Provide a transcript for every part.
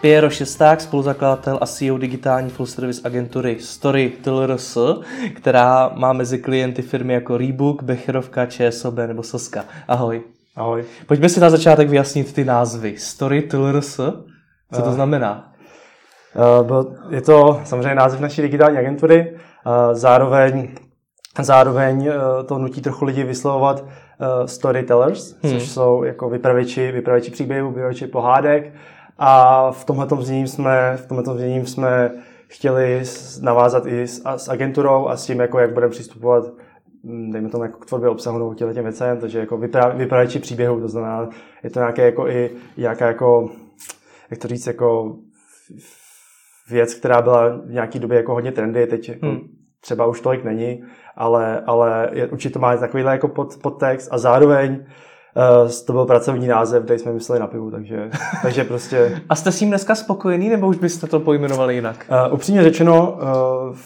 Piero Šesták, spoluzakladatel a CEO digitální full service agentury Story TLRS, která má mezi klienty firmy jako Rebook, Becherovka, ČSOB nebo Soska. Ahoj. Ahoj. Pojďme si na začátek vyjasnit ty názvy. Story TLRS, co to znamená? Uh, je to samozřejmě název naší digitální agentury, uh, zároveň, zároveň to nutí trochu lidi vyslovovat storytellers, hmm. což jsou jako vypravěči, vypravěči příběhů, vypravěči pohádek, a v tomhle znění jsme, v tomhle znění jsme chtěli navázat i s, a s agenturou a s tím, jako jak budeme přistupovat hm, dejme tomu jako k tvorbě obsahu nebo těm věcem, takže jako vypravěči příběhu, to znamená, je to nějaké jako i nějaká jako, jak to říct, jako věc, která byla v nějaké době jako hodně trendy, teď jako hmm. třeba už tolik není, ale, ale je, určitě to má takovýhle jako pod, podtext a zároveň Uh, to byl pracovní název, který jsme mysleli na pivu, takže, takže prostě... A jste s tím dneska spokojený, nebo už byste to pojmenovali jinak? Uh, upřímně řečeno, uh,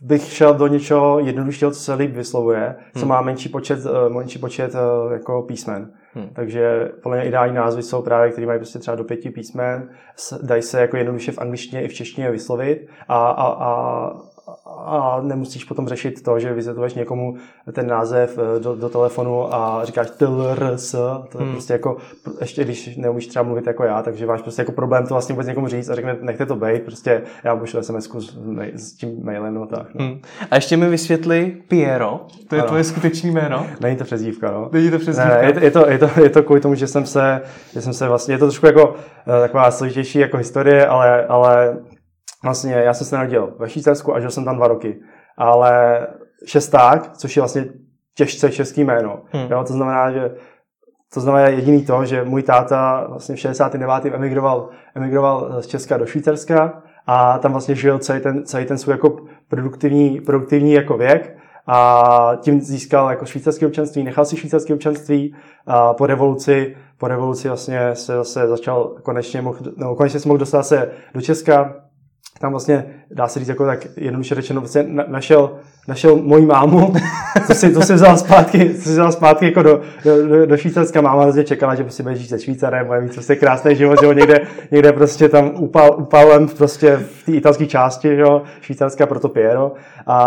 bych šel do něčeho jednoduššího, co se líp vyslovuje, hmm. co má menší počet, uh, menší počet uh, jako písmen. Hmm. Takže podle mě ideální názvy jsou právě, které mají prostě třeba do pěti písmen, dají se jako jednoduše v angličtině i v češtině vyslovit a, a, a a nemusíš potom řešit to, že vysvětluješ někomu ten název eh, do, do telefonu a říkáš TLRS, to je hmm. prostě jako, ještě když neumíš třeba mluvit jako já, takže máš prostě jako problém to vlastně vůbec někomu říct a řekne, nechte to být, prostě já pošlu sms s, s tím mailem, no tak. No. Hmm. A ještě mi vysvětli Piero, to je ano. tvoje skutečné jméno? Není to přezdívka, no. Není to přezdívka? Ne, je, je, to, je, to, je to kvůli tomu, že jsem se, že jsem se vlastně, je to trošku jako eh, taková složitější jako historie, ale, ale vlastně já jsem se narodil ve Švýcarsku a žil jsem tam dva roky. Ale šesták, což je vlastně těžce český jméno. Hmm. Jo, to znamená, že to znamená jediný to, že můj táta vlastně v 69. emigroval, emigroval z Česka do Švýcarska a tam vlastně žil celý ten, celý ten svůj jako produktivní, produktivní jako věk a tím získal jako švýcarské občanství, nechal si švýcarské občanství a po revoluci, po revoluci vlastně se zase začal konečně, mohl, no, konečně se mohl dostat se do Česka, tam vlastně, dá se říct, jako tak jednoduše řečeno, vlastně našel, našel moji mámu, co si, to si vzal zpátky, co si vzal zpátky jako do, do, do, Švýcarska. Máma vlastně čekala, že prostě bude žít se Švýcarem, bude mít prostě krásný život, že jo, někde, někde prostě tam upal, upalem prostě v té italské části, že jo, Švýcarska, proto Piero. A,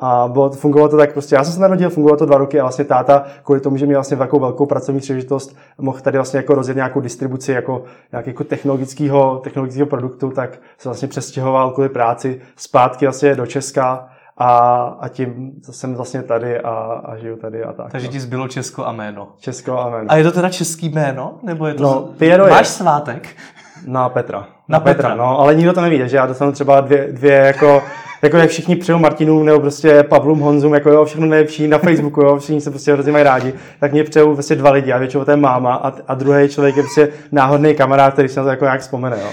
a bylo, fungovalo to tak prostě, já jsem se narodil, fungovalo to dva roky a vlastně táta, kvůli tomu, že měl vlastně takovou velkou pracovní příležitost, mohl tady vlastně jako rozjet nějakou distribuci jako, nějakého jako technologického, technologického produktu, tak se vlastně přestěhoval kvůli práci zpátky vlastně do Česka a, a tím jsem vlastně tady a, a žiju tady a tak. Takže no. ti zbylo Česko a jméno. Česko a jméno. A je to teda český jméno? Nebo je to... No, Piero Máš je. svátek? Na Petra. Na, na Petra. Petra. no, ale nikdo to neví, že já dostanu třeba dvě, dvě jako jako jak všichni přejou Martinům nebo prostě Pavlům Honzům, jako jo, všechno nejlepší na Facebooku, jo, všichni se prostě hrozně mají rádi, tak mě přejou prostě dva lidi a většinou to je máma a, a druhý člověk je prostě náhodný kamarád, který se na to jako nějak vzpomene, jo.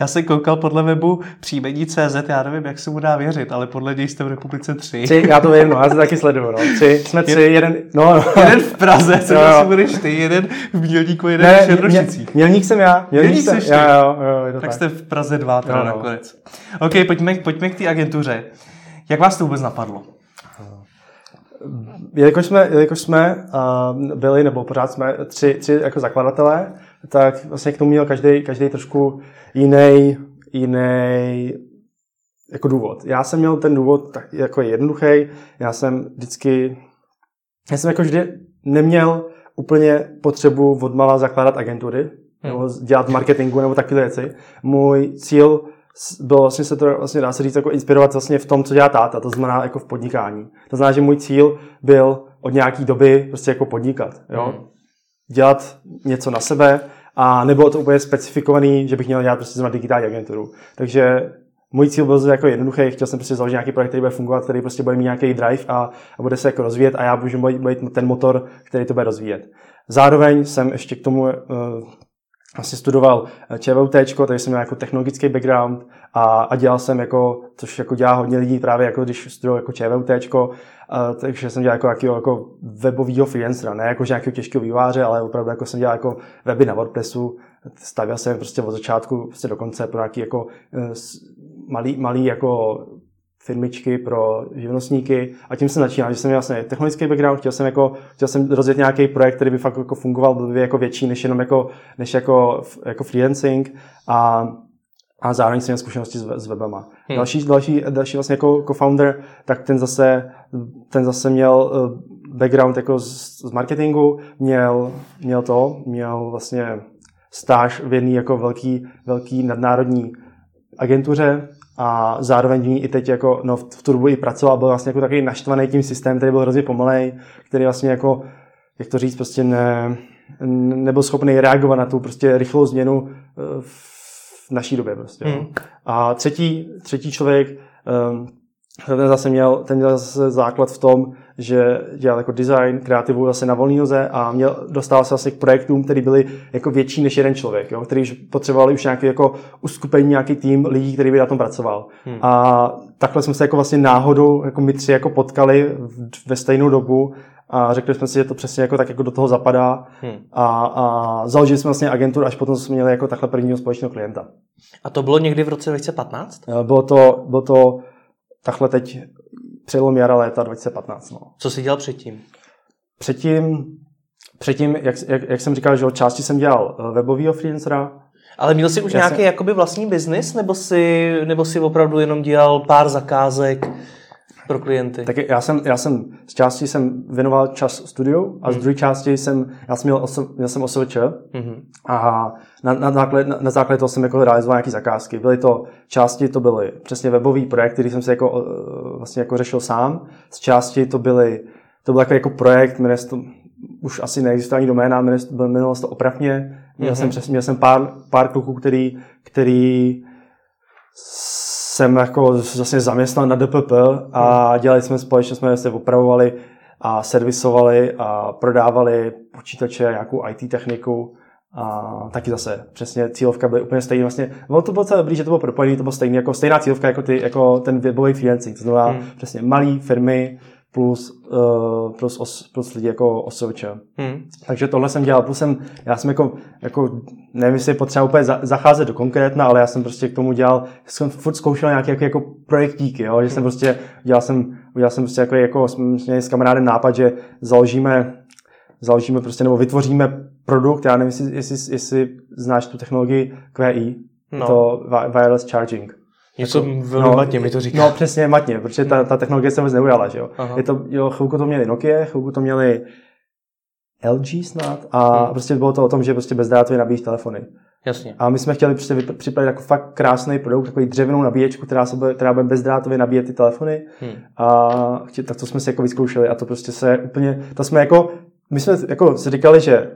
Já jsem koukal podle webu příjmení CZ, já nevím, jak se mu dá věřit, ale podle něj jste v republice tři. Tři, já to vím, no, já se taky sleduju, no. Tři, jsme tři, jeden, no, no. jeden v Praze, co no, budeš ty, jeden v Mělníku, jeden ne, v Černošicích. Mělník jsem já, Mělník, jsem, jsem já, jo, jo, je to tak, tak. jste v Praze dva teda no, no. nakonec. OK, pojďme, pojďme k té agentuře. Jak vás to vůbec napadlo? Jelikož jsme, jelikož jsme uh, byli, nebo pořád jsme tři, tři jako zakladatelé, tak vlastně k tomu měl každý, každý trošku jiný, jiný jako důvod. Já jsem měl ten důvod tak jako jednoduchý. Já jsem vždycky, já jsem jako vždy neměl úplně potřebu odmala zakládat agentury, hmm. nebo dělat marketingu nebo takové věci. Můj cíl byl vlastně se to vlastně dá se říct jako inspirovat vlastně v tom, co dělá táta, to znamená jako v podnikání. To znamená, že můj cíl byl od nějaký doby prostě jako podnikat. Jo? Hmm dělat něco na sebe a nebylo to úplně specifikovaný, že bych měl dělat prostě zrovna digitální agenturu. Takže můj cíl byl jako jednoduchý, chtěl jsem prostě založit nějaký projekt, který bude fungovat, který prostě bude mít nějaký drive a, a bude se jako rozvíjet a já můžu být ten motor, který to bude rozvíjet. Zároveň jsem ještě k tomu uh, vlastně studoval eh, ČVUT, takže jsem měl jako technologický background a, a dělal jsem jako, což jako dělá hodně lidí právě jako když studoval jako ČVUT, a, takže jsem dělal jako, jako, jako webovýho freelancera, ne jako nějakého těžkého výváře, ale opravdu jako jsem dělal jako weby na WordPressu, stavěl jsem prostě od začátku prostě do konce pro nějaký jako eh, malý, malý jako firmičky pro živnostníky a tím jsem začínal, že jsem měl vlastně technologický background, chtěl jsem, jako, chtěl jsem rozjet nějaký projekt, který by fakt jako fungoval, byl by jako větší než jenom jako, než jako, jako freelancing a a zároveň jsem měl zkušenosti s, s webama. Hmm. Další, další, další vlastně jako co-founder, tak ten zase, ten zase měl eh, background jako z, z marketingu, měl, měl to, měl vlastně stáž v jedné jako velký, velký nadnárodní agentuře a zároveň v ní i teď jako, no v tu dobu i pracoval, byl vlastně jako takový naštvaný tím systémem, který byl hrozně pomalej, který vlastně jako, jak to říct, prostě ne, nebyl schopný reagovat na tu prostě rychlou změnu eh, v naší době prostě. Mm. A třetí, třetí člověk, um, ten zase měl, ten měl zase základ v tom, že dělal jako design, kreativu zase na volný noze a měl, dostal se vlastně k projektům, které byly jako větší než jeden člověk, jo, který už potřebovali už nějaký jako uskupení, nějaký tým lidí, který by na tom pracoval. Hmm. A takhle jsme se jako vlastně náhodou, jako my tři jako potkali ve stejnou dobu a řekli jsme si, že to přesně jako tak jako do toho zapadá hmm. a, a založili jsme vlastně agenturu, až potom jsme měli jako takhle prvního společného klienta. A to bylo někdy v roce 2015? Bylo to, bylo to takhle teď přelom jara léta 2015. No. Co jsi dělal předtím? Předtím, předtím jak, jak, jak jsem říkal, že od části jsem dělal eh, webového freelancera. Ale měl jsi už Já nějaký jsem... jakoby vlastní biznis, nebo si, nebo si opravdu jenom dělal pár zakázek pro klienty? Tak já jsem, já jsem z části jsem věnoval čas studiu a z hmm. druhé části jsem, já jsem měl, oso, měl jsem OSVČ hmm. a na, na, základě, na, na základě toho jsem jako realizoval nějaké zakázky. Byly to části, to byly přesně webový projekt, který jsem si jako, vlastně jako řešil sám. Z části to byly, to byl jako, jako projekt, jmenuje to, už asi neexistuje ani doména, jmenovalo se to opravně. Měl mm-hmm. jsem, přesně, měl jsem pár, pár kluků, který, který jsem jako vlastně zaměstnal na DPP a dělali jsme společně, jsme se opravovali a servisovali a prodávali počítače, nějakou IT techniku a taky zase přesně cílovka byla úplně stejná. Vlastně, bylo to bylo celé dobrý, že to bylo propojené, to bylo stejný, jako stejná cílovka jako, ty, jako ten webový freelancing. To znamená hmm. přesně malé firmy, plus, uh, plus, os, plus lidi jako osoviče. Hmm. Takže tohle jsem dělal, plus jsem, já jsem jako, jako nevím, jestli potřeba úplně za, zacházet do konkrétna, ale já jsem prostě k tomu dělal, jsem furt zkoušel nějaké jako, jako projektíky, jo? že jsem prostě, dělal jsem, udělal jsem prostě jako, jako jsme s kamarádem nápad, že založíme, založíme prostě, nebo vytvoříme produkt, já nevím, jestli, jestli, jestli znáš tu technologii QI, no. to wireless charging. Něco jako, velmi no, matně mi to říká. No přesně matně, protože ta, ta technologie se vůbec neujala, že jo. Je to, jo, chvilku to měli Nokia, chvilku to měli LG snad a hmm. prostě bylo to o tom, že prostě bezdrátově nabíjíš telefony. Jasně. A my jsme chtěli prostě připravit jako fakt krásný produkt, takový dřevěnou nabíječku, která, se bude, která bude bezdrátově nabíjet ty telefony. Hmm. A tak to jsme si jako vyzkoušeli a to prostě se úplně, to jsme jako, my jsme jako si říkali, že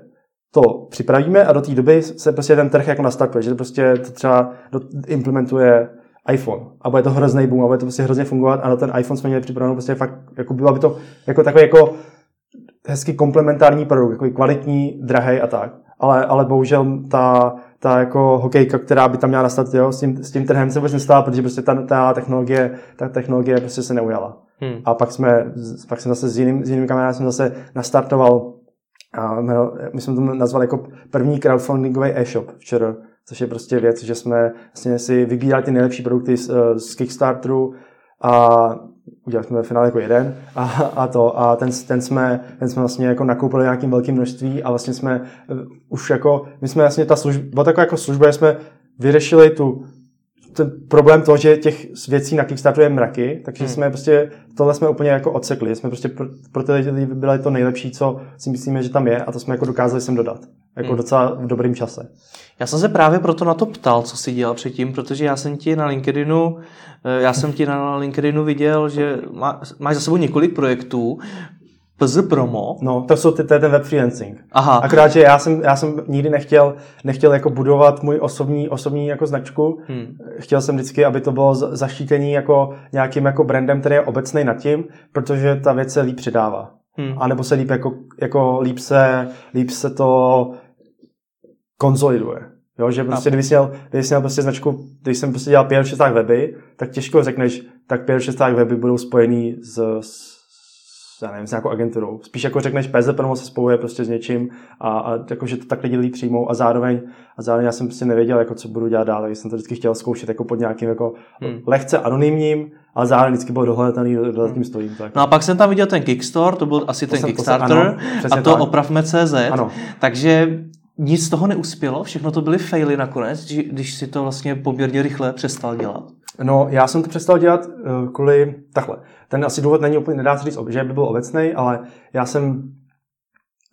to připravíme a do té doby se prostě ten trh jako nastartuje, že to prostě to třeba implementuje iPhone a bude to hrozný boom a bude to prostě hrozně fungovat a na ten iPhone jsme měli připravenou prostě fakt, jako bylo by to jako takový jako hezky komplementární produkt, jako kvalitní, drahý a tak. Ale, ale bohužel ta, ta jako hokejka, která by tam měla nastat, jo, s, tím, s tím trhem se vůbec nestala, protože prostě ta, ta technologie, ta technologie prostě se neujala. Hmm. A pak jsme, pak jsem zase s jiným, s jiným kamerám jsem zase nastartoval a my jsme to nazvali jako první crowdfundingový e-shop včera, což je prostě věc, že jsme vlastně si vybírali ty nejlepší produkty z, eh, z Kickstarteru a udělali jsme ve finále jako jeden a, a to. A ten, ten, jsme, ten jsme vlastně jako nakoupili nějakým velkým množství a vlastně jsme uh, už jako, my jsme vlastně ta služba, byla taková jako služba, že jsme vyřešili tu ten problém toho, že těch věcí na Kickstarteru je mraky, takže hmm. jsme prostě, tohle jsme úplně jako odsekli. Jsme prostě pro, pro ty lidi byli to nejlepší, co si myslíme, že tam je a to jsme jako dokázali sem dodat. Jako hmm. docela v dobrým čase. Já jsem se právě proto na to ptal, co jsi dělal předtím, protože já jsem ti na LinkedInu, eh, já jsem ti na LinkedInu viděl, že má, máš za sebou několik projektů, PZ Promo. No, to jsou ty, to je ten web freelancing. Aha. Akorát, že já jsem, já jsem nikdy nechtěl, nechtěl jako budovat můj osobní, osobní jako značku. Hmm. Chtěl jsem vždycky, aby to bylo zaštítění jako nějakým jako brandem, který je obecný nad tím, protože ta věc se líp předává. Hmm. A nebo se líp jako, jako líp se, líp se to konzoliduje. Jo, že prostě, kdyby jsi měl, kdyby jsi měl prostě značku, když jsem prostě dělal 5 6 weby, tak těžko řekneš, tak 5 6 weby budou spojený s, s já nevím, s nějakou agenturou. Spíš jako řekneš, PZ promo se spojuje prostě s něčím a, a jako, že to tak lidi přijmou a zároveň, a zároveň já jsem prostě nevěděl, jako, co budu dělat dál, takže jsem to vždycky chtěl zkoušet jako pod nějakým jako hmm. lehce anonymním ale zároveň vždycky bylo dohledatelný, kdo za tím stojím. Tak. No a pak jsem tam viděl ten Kickstarter, to byl asi To ten jsem- to jsem- Kickstarter ano, a to tak. opravme CZ. Ano. Takže nic z toho neuspělo, všechno to byly faily nakonec, když si to vlastně poměrně rychle přestal dělat. No, já jsem to přestal dělat uh, kvůli takhle. Ten asi důvod není úplně, nedá se říct, že by byl obecný, ale já jsem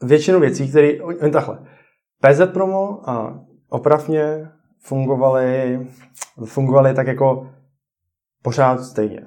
většinu věcí, které, oni takhle, PZ Promo a opravně fungovaly, fungovaly tak jako pořád stejně.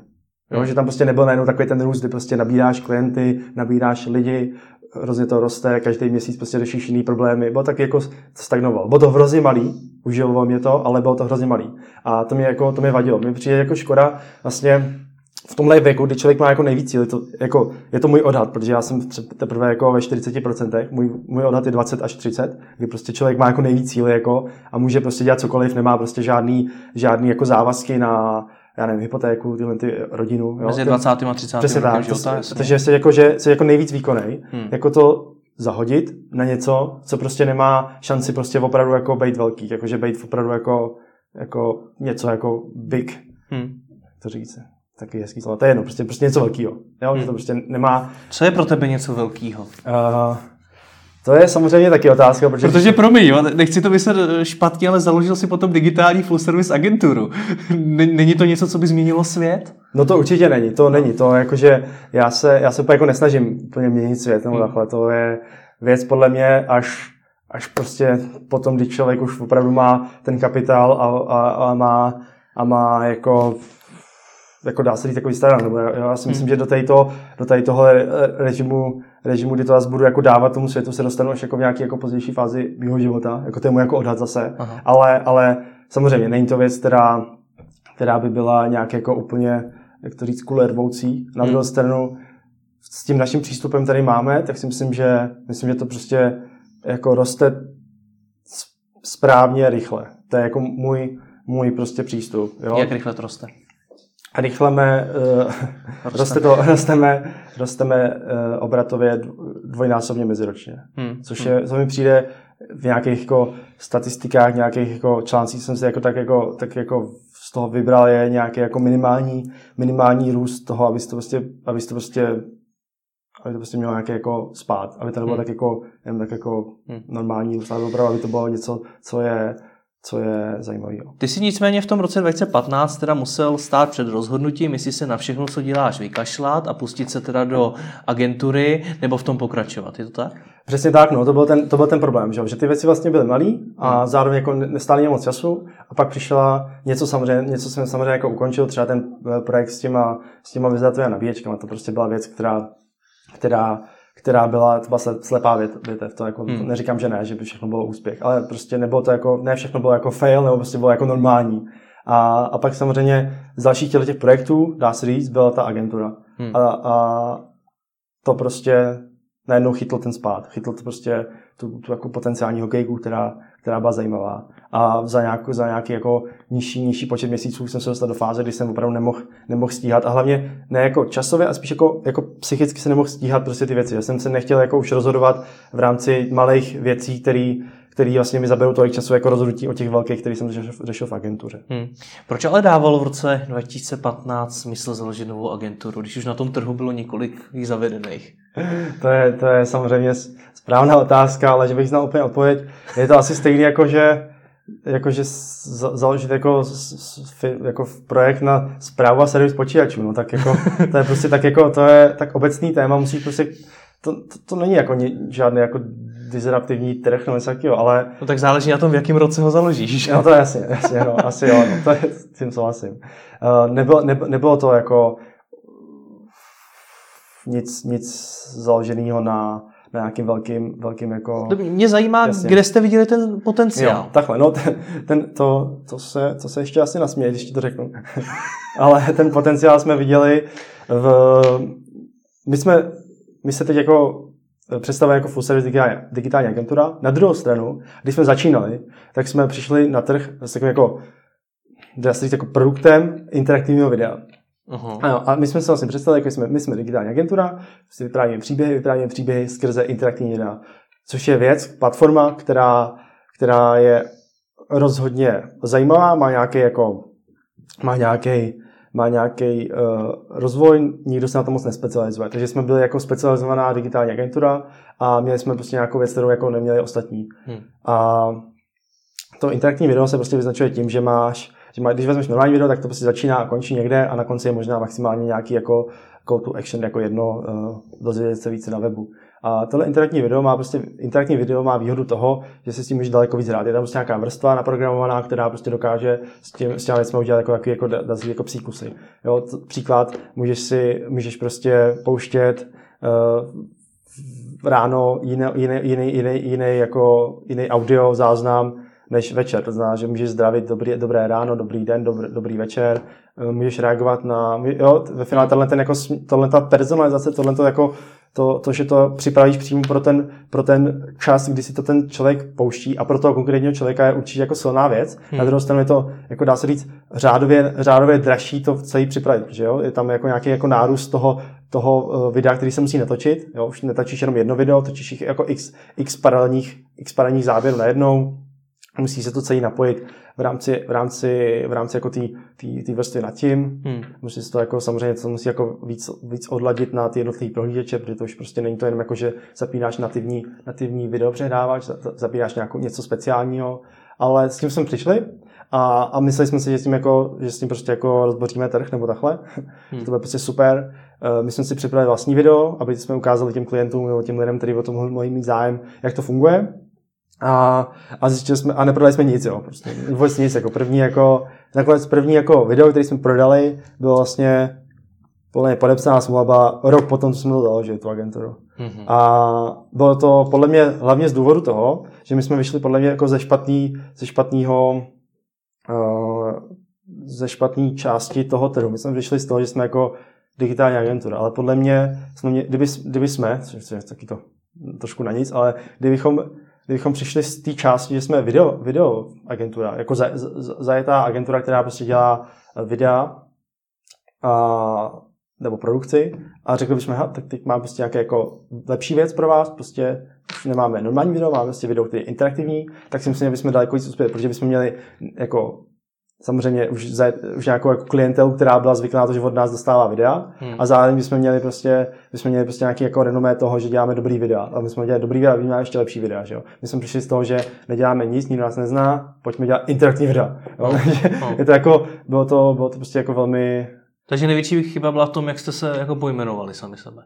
Jo, že tam prostě nebyl najednou takový ten růst, kdy prostě nabíráš klienty, nabíráš lidi, hrozně to roste, každý měsíc prostě řešíš jiný problémy. Bylo tak jako stagnoval. Bylo to hrozně malý, uživovalo mě to, ale bylo to hrozně malý. A to mě jako, to mě vadilo. Mně přijde jako škoda vlastně v tomhle věku, kdy člověk má jako nejvíc cíl, je to, jako, je to můj odhad, protože já jsem teprve jako ve 40%, můj, můj odhad je 20 až 30, kdy prostě člověk má jako nejvíc cíl jako, a může prostě dělat cokoliv, nemá prostě žádný, žádný jako závazky na, já nevím, hypotéku, tyhle ty rodinu. Jo? Mezi Ten- 20. a 30. Přesně tak, života, protože jsi jako, že jsi jako nejvíc výkonný, Hmm. hmm. jako to zahodit na něco, co prostě nemá šanci prostě opravdu jako být velký, jakože být opravdu jako, jako něco jako big, Hm. jak to říct, taky hezký slovo, to je jedno, prostě, prostě něco velkého, jo, Hmm. že to prostě nemá, Co je pro tebe něco velkého? uh, to je samozřejmě taky otázka, protože, Protože promiň, jo, nechci to myslet eh, špatně, ale založil si potom digitální full service agenturu. Není to něco, co by změnilo svět? No to určitě není, to není, to jakože já se, já se úplně jako nesnažím úplně měnit svět, nebo Hmm. takhle, to je věc podle mě až, až prostě potom, když člověk už opravdu má ten kapitál a, a, a má, a má jako jako dá se říct takový starán, nebo já, já si myslím, Hmm. že do, této, do tady eh, režimu, režimu, kdy to zase budu jako dávat tomu světu, se dostanu až jako v nějaké jako pozdější fázi mého života, jako to je můj jako odhad zase, Aha. ale, ale samozřejmě není to věc, která, která by byla nějak jako úplně, jak to říct, kule rvoucí. Na Hmm. druhou stranu s tím naším přístupem, který máme, tak si myslím, že, myslím, že to prostě jako roste správně rychle. To je jako můj, můj prostě přístup. Jo? Jak rychle to roste? Rychleme, uh, roste to, rosteme, rosteme uh, obratově dv- dvojnásobně meziročně. Hm. Což je, co mi přijde v nějakých jako statistikách, nějakých jako článcích jsem si jako tak jako, tak jako z toho vybral je nějaký jako minimální, minimální růst toho, aby to prostě, aby to prostě aby to prostě mělo nějaký jako spát, aby to nebylo Hmm. tak jako, jen tak jako Hmm. normální aby to bylo něco, co je, co je zajímavého. Ty si nicméně v tom roce 2015 teda musel stát před rozhodnutím, jestli se na všechno, co děláš, vykašlat a pustit se teda do agentury nebo v tom pokračovat. Je to tak? Přesně tak, no, to byl ten, to byl ten problém, že, že ty věci vlastně byly malý a zároveň jako nestály mě moc času a pak přišla něco samozřejmě, něco jsem samozřejmě jako ukončil, třeba ten eh, projekt s těma, s těma vyzadatovými nabíječkama, to prostě byla věc, která, která, která byla, sle- slepá vět- větev, to jako, Hmm. neříkám, že ne, že by všechno bylo úspěch, ale prostě nebylo to jako, ne všechno bylo jako fail, nebo prostě bylo jako normální. A, a pak samozřejmě z dalších těchto těch projektů, dá se říct, byla ta agentura. Hmm. A, a to prostě najednou chytl ten spát. Chytl to prostě tu, tu jako potenciální hokejku, která, která byla zajímavá. A za, nějakou, za nějaký jako nižší, nižší počet měsíců jsem se dostal do fáze, kdy jsem opravdu nemohl, nemohl stíhat. A hlavně ne jako časově, a spíš jako, jako psychicky se nemohl stíhat prostě ty věci. Já jsem se nechtěl jako už rozhodovat v rámci malých věcí, které který vlastně mi zaberou tolik času jako rozhodnutí o těch velkých, který jsem řešil, řešil v agentuře. Hm. Proč ale dávalo v roce 2015 smysl založit novou agenturu, když už na tom trhu bylo několik zavedených? To je, to je samozřejmě správná otázka, ale že bych znal úplně odpověď. Je to asi stejný jako, že jakože založit jako, jako projekt na zprávu a servis počítačů, no tak jako, to je prostě tak jako, to je tak obecný téma, musíš prostě, to, to, to není jako žádný jako disruptivní trh nebo něco takového, ale No tak záleží na tom, v jakém roce ho založíš. No to je jasně, jasně, no, asi jo, no, to je, s tím souhlasím. Uh, nebylo, ne, nebylo to jako nic, nic založeného na, na nějakým velkým, velkým jako... To Mě zajímá, Jasně. kde jste viděli ten potenciál. Jo, takhle, no ten, ten, to, to, se, to se ještě asi nasměje, když ti to řeknu. Ale ten potenciál jsme viděli v... My jsme, my se teď jako představujeme jako full service digitální, digitální agentura. Na druhou stranu, když jsme začínali, tak jsme přišli na trh s takovým jako, dá se říct, jako produktem interaktivního videa. Aha. Ano, a my jsme se vlastně představili, jako jsme, my jsme digitální agentura, prostě vyprávíme příběhy, vyprávíme příběhy skrze interaktivní videa, což je věc, platforma, která, která je rozhodně zajímavá, má nějaký jako, má nějaký, má nějaký uh, rozvoj, nikdo se na to moc nespecializuje. Takže jsme byli jako specializovaná digitální agentura a měli jsme prostě nějakou věc, kterou jako neměli ostatní. Hmm. A to interaktivní video se prostě vyznačuje tím, že máš, že má, když vezmeš normální video, tak to prostě začíná a končí někde a na konci je možná maximálně nějaký jako call to action, jako jedno, uh, dozvědět se více na webu. A tohle interaktivní video má prostě, interaktivní video má výhodu toho, že si s tím může daleko víc hrát. Je tam prostě nějaká vrstva naprogramovaná, která prostě dokáže s tím, s tím věcmi udělat jako, jako, jako, jako, psíkusy. Jo, to, příklad, můžeš si, můžeš prostě pouštět uh, ráno jiný, jiný, jiný, jiný, jiný, jako, jiný audio záznam než večer. To znamená, že můžeš zdravit dobrý, dobré ráno, dobrý den, dobrý, dobrý večer, eh, můžeš reagovat na, jo, ve finále tenhle ten jako, tohle ta personalizace, tohle to jako to, to, že to připravíš přímo pro ten, pro ten čas, kdy si to ten člověk pouští a pro toho konkrétního člověka je určitě jako silná věc. Hmm. Na druhou stranu je to, jako dá se říct, řádově, řádově dražší to celý připravit, protože jo, je tam jako nějaký jako nárůst toho, toho eh, videa, který se musí natočit. Jo, už netočíš jenom jedno video, točíš jich jako x, x paralelních, x paralelních záběrů najednou, musí se to celý napojit v rámci, v rámci, v rámci jako té vrstvy nad tím. Hmm. Musí se to jako samozřejmě to musí jako víc, víc odladit na ty jednotlivé prohlížeče, protože to už prostě není to jenom jako, že zapínáš nativní, nativní video předávač, zapínáš nějakou, něco speciálního, ale s tím jsme přišli a, a mysleli jsme si, že s tím, jako, že s tím prostě jako rozboříme trh nebo takhle. Hmm. to bude prostě super. Eh, my jsme si připravili vlastní video, aby jsme ukázali těm klientům nebo těm lidem, kteří o tom mohli mít zájem, jak to funguje. A, a zjistili jsme, a neprodali jsme nic, jo, prostě vůbec nic, jako první jako, nakonec první jako video, který jsme prodali, bylo vlastně podle mě podepsaná smlouva rok potom, co jsme to založili, tu agenturu. Mm-hmm. A bylo to podle mě hlavně z důvodu toho, že my jsme vyšli podle mě jako ze špatný, ze špatného uh, ze špatné části toho trhu. My jsme vyšli z toho, že jsme jako digitální agentura, ale podle mě, jsme mě kdyby, kdyby jsme, což je taky to trošku na nic, ale kdybychom kdybychom přišli z té části, že jsme video, video agentura, jako za, za, agentura, která prostě dělá eh, videa a, nebo produkci. A řekli bychom, tak teď máme prostě nějaké jako lepší věc pro vás, prostě nemáme normální video, máme prostě video, který je interaktivní, tak si myslím, že bychom daleko víc uspěli, protože bychom měli jako samozřejmě už, za, už nějakou jako klientelu, která byla zvyklá na to, že od nás dostává videa hmm. a zároveň bychom měli prostě, bychom měli prostě nějaký jako renomé toho, že děláme dobrý videa. A my jsme dělali dobrý videa, víme ještě lepší videa, že jo. My jsme přišli z toho, že neděláme nic, nikdo nás nezná, pojďme dělat interaktivní videa. Jo? Oh. Oh. je to jako, bylo to, bylo to prostě jako velmi... Takže největší chyba byla v tom, jak jste se jako pojmenovali sami sebe.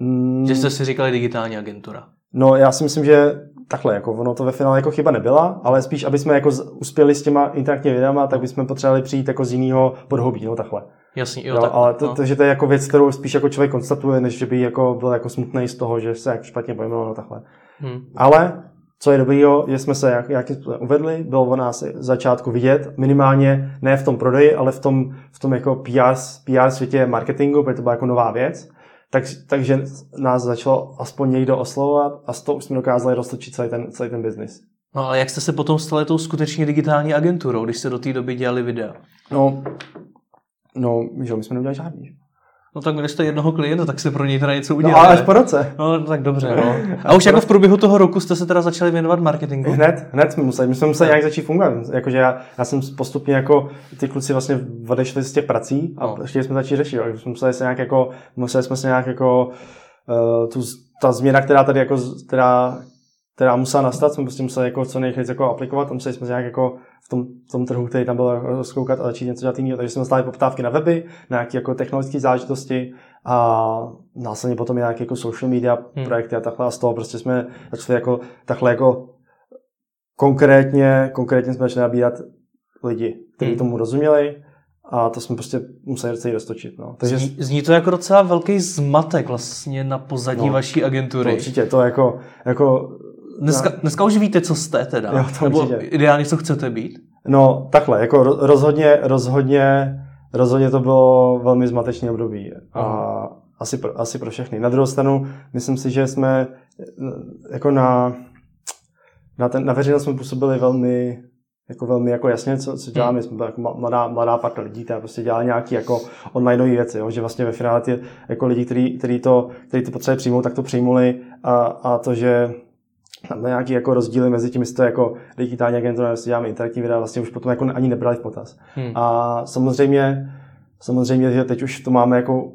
Mm. Že jste si říkali digitální agentura. No já si myslím, že takhle, jako ono to ve finále jako chyba nebyla, ale spíš, aby jsme jako uspěli s těma interaktivními videama, tak bychom potřebovali přijít jako z jiného podhobí, no takhle. Jasný, jo, jo tak, ale to, no. to, že to je jako věc, kterou spíš jako člověk konstatuje, než že by jako byl jako smutný z toho, že se jako špatně pojmenoval no takhle. Hmm. Ale co je dobrýho, že jsme se jak, jak uvedli, bylo o nás začátku vidět, minimálně ne v tom prodeji, ale v tom, v tom jako PR, PR světě marketingu, protože to byla jako nová věc. Tak, takže nás začalo aspoň někdo oslovovat a z toho už jsme dokázali roztočit celý ten, celý ten biznis. No ale jak jste se potom stali tou skutečně digitální agenturou, když jste do té doby dělali videa? No, no, že my jsme neudělali žádný. No tak měli jste jednoho klienta, tak se pro něj teda něco udělali. No ale až po roce. No tak dobře, no. A už jako v průběhu toho roku jste se teda začali věnovat marketingu? Hned, hned jsme museli, my jsme museli nějak začít fungovat. Jakože já, já jsem postupně jako, ty kluci vlastně odešli z těch prací a no. chtěli jsme začít řešit. Takže jsme museli se nějak jako, museli jsme se nějak jako, uh, tu, ta změna, která tady jako, která, která musela nastat, jsme prostě museli jako co nejrychleji jako aplikovat a museli jsme nějak jako v tom, v tom trhu, který tam byl rozkoukat a začít něco dělat jiného. Takže jsme dostali poptávky na weby, na nějaké jako technologické záležitosti a následně potom nějaké jako social media hmm. projekty a takhle a z toho prostě jsme začali jako takhle jako konkrétně, konkrétně jsme začali nabírat lidi, kteří hmm. tomu rozuměli a to jsme prostě museli celý roztočit. No. Takže... Zní, zní, to jako docela velký zmatek vlastně na pozadí no, vaší agentury. To určitě, to jako, jako Dneska, dneska už víte, co jste teda? Jo, to Nebo určitě. ideálně, co chcete být? No, takhle, jako rozhodně, rozhodně, rozhodně to bylo velmi zmatečné období. A asi pro, asi pro všechny. Na druhou stranu, myslím si, že jsme jako na, na, ten, na veřejnost jsme působili velmi jako velmi jako jasně, co, co děláme. Hmm. Jsme byli jako mladá, mladá parta lidí, která prostě dělá nějaké jako online věci, jo? že vlastně ve finále ty jako lidi, kteří, kteří to, kteří to potřebuje přijmout, tak to přijmuli a, a to, že tam nějaký jako rozdíly mezi tím, jestli to jako digitální agentura, jestli děláme interaktivní videa, vlastně už potom jako ani nebrali v potaz. Hmm. A samozřejmě samozřejmě že teď už to máme jako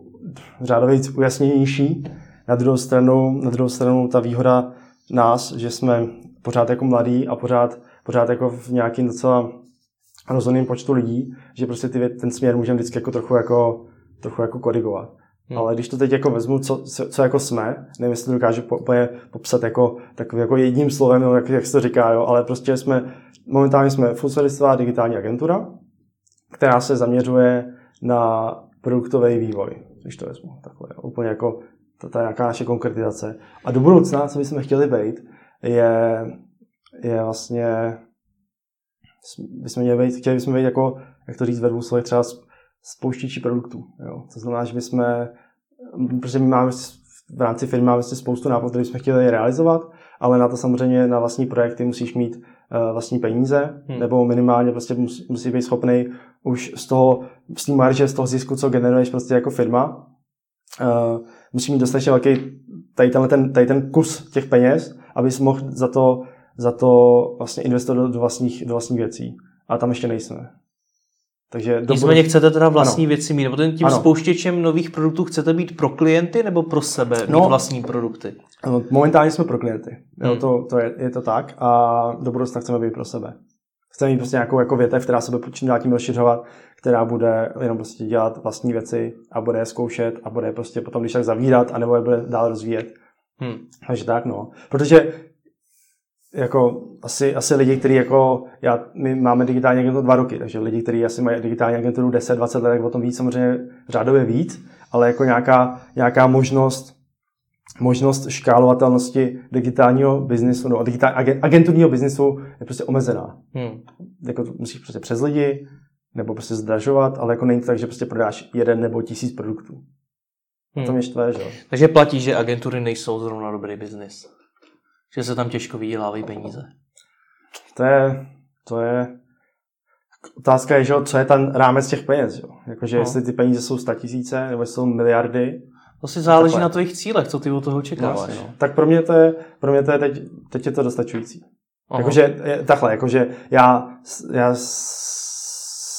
řádově víc ujasněnější. Na druhou stranu, na druhou stranu ta výhoda nás, že jsme pořád jako mladí a pořád, pořád jako v nějakým docela rozhodným počtu lidí, že prostě ty, ten směr můžeme vždycky jako trochu jako, trochu jako korigovat. Hmm. Ale když to teď jako vezmu, co, co, co jako jsme, nevím, jestli to dokážu po, po, popsat jako, takový jako jedním slovem, no, jak, jak se to říká, jo, ale prostě jsme, momentálně jsme full digitální agentura, která se zaměřuje na produktový vývoj, když to vezmu takhle, úplně jako to, to je nějaká naše konkretizace. A do budoucna, co bychom chtěli být, je, je vlastně, bychom měli být, chtěli bychom být jako, jak to říct ve dvou slovech, třeba spouštěči produktů. Jo. To znamená, že bychom, protože my máme v rámci firmy máme spoustu nápadů, které jsme chtěli realizovat, ale na to samozřejmě na vlastní projekty musíš mít uh, vlastní peníze, hmm. nebo minimálně prostě musí, musí být schopný už z toho, z té marže, z toho zisku, co generuješ prostě jako firma, uh, musí mít dostatečně velký tady, tenhle, ten, tady ten kus těch peněz, abys mohl za to, za to vlastně investovat do, do, vlastních, do vlastních věcí. A tam ještě nejsme. Takže do Nicméně chcete teda vlastní ano. věci mít, nebo tím ano. spouštěčem nových produktů chcete být pro klienty nebo pro sebe no, mít vlastní produkty? Momentálně jsme pro klienty, hmm. jo, to, to je, je to tak a do budoucna chceme být pro sebe. Chceme mít prostě nějakou jako větev, která se bude čím dál tím rozšiřovat, která bude jenom prostě dělat vlastní věci a bude je zkoušet a bude je prostě potom když tak zavírat, anebo je bude dál rozvíjet. Hmm. Takže tak, no. Protože jako asi, asi lidi, kteří jako, já, my máme digitální agenturu dva roky, takže lidi, kteří asi mají digitální agenturu 10-20 let, tak o tom víc samozřejmě řádově víc, ale jako nějaká, nějaká možnost, možnost škálovatelnosti digitálního biznisu, no, digitál, agenturního biznisu je prostě omezená. Hmm. Jako to musíš prostě přes lidi, nebo prostě zdražovat, ale jako není to tak, že prostě prodáš jeden nebo tisíc produktů. Hmm. To mě štve, že jo. Takže platí, že agentury nejsou zrovna dobrý biznis. Že se tam těžko vydělávají peníze. To je, to je, otázka je, že co je ten rámec těch peněz, jo. Jakože no. jestli ty peníze jsou tisíce nebo jsou miliardy. To si záleží takhle. na tvých cílech, co ty od toho očekáváš. No, no. Tak pro mě to je, pro mě to je teď, teď je to dostačující. Jakože, takhle, jakože já, já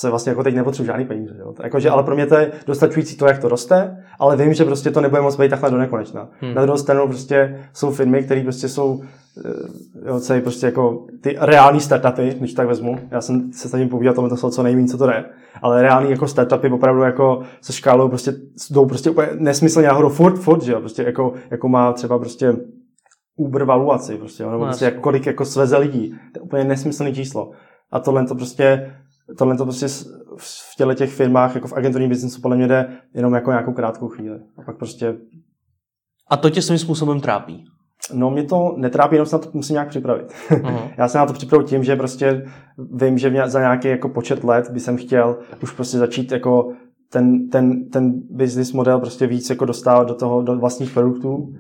se vlastně jako teď nepotřebuji žádný peníze. Jo. Jakože, ale pro mě to je dostačující to, jak to roste, ale vím, že prostě to nebude moc být takhle do nekonečna. Hmm. Na druhou stranu prostě jsou firmy, které prostě jsou eh, jo, celý prostě jako ty reální startupy, když tak vezmu. Já jsem se snažím povídat o to, co nejméně, co to jde. Ale reální jako startupy opravdu jako se škálou prostě jdou prostě úplně nesmyslně nahoru furt, furt, že jo. Prostě jako, jako má třeba prostě Uber valuaci, prostě, jo, nebo no, prostě jak, kolik jako sveze lidí. To je úplně nesmyslné číslo. A tohle to prostě tohle to prostě v těle těch firmách, jako v agenturním biznesu, podle mě jde jenom jako nějakou krátkou chvíli. A pak prostě... A to tě svým způsobem trápí? No mě to netrápí, jenom se na to musím nějak připravit. Uh-huh. Já se na to připravu tím, že prostě vím, že za nějaký jako počet let by jsem chtěl už prostě začít jako ten, ten, ten business model prostě víc jako dostávat do toho, do vlastních produktů.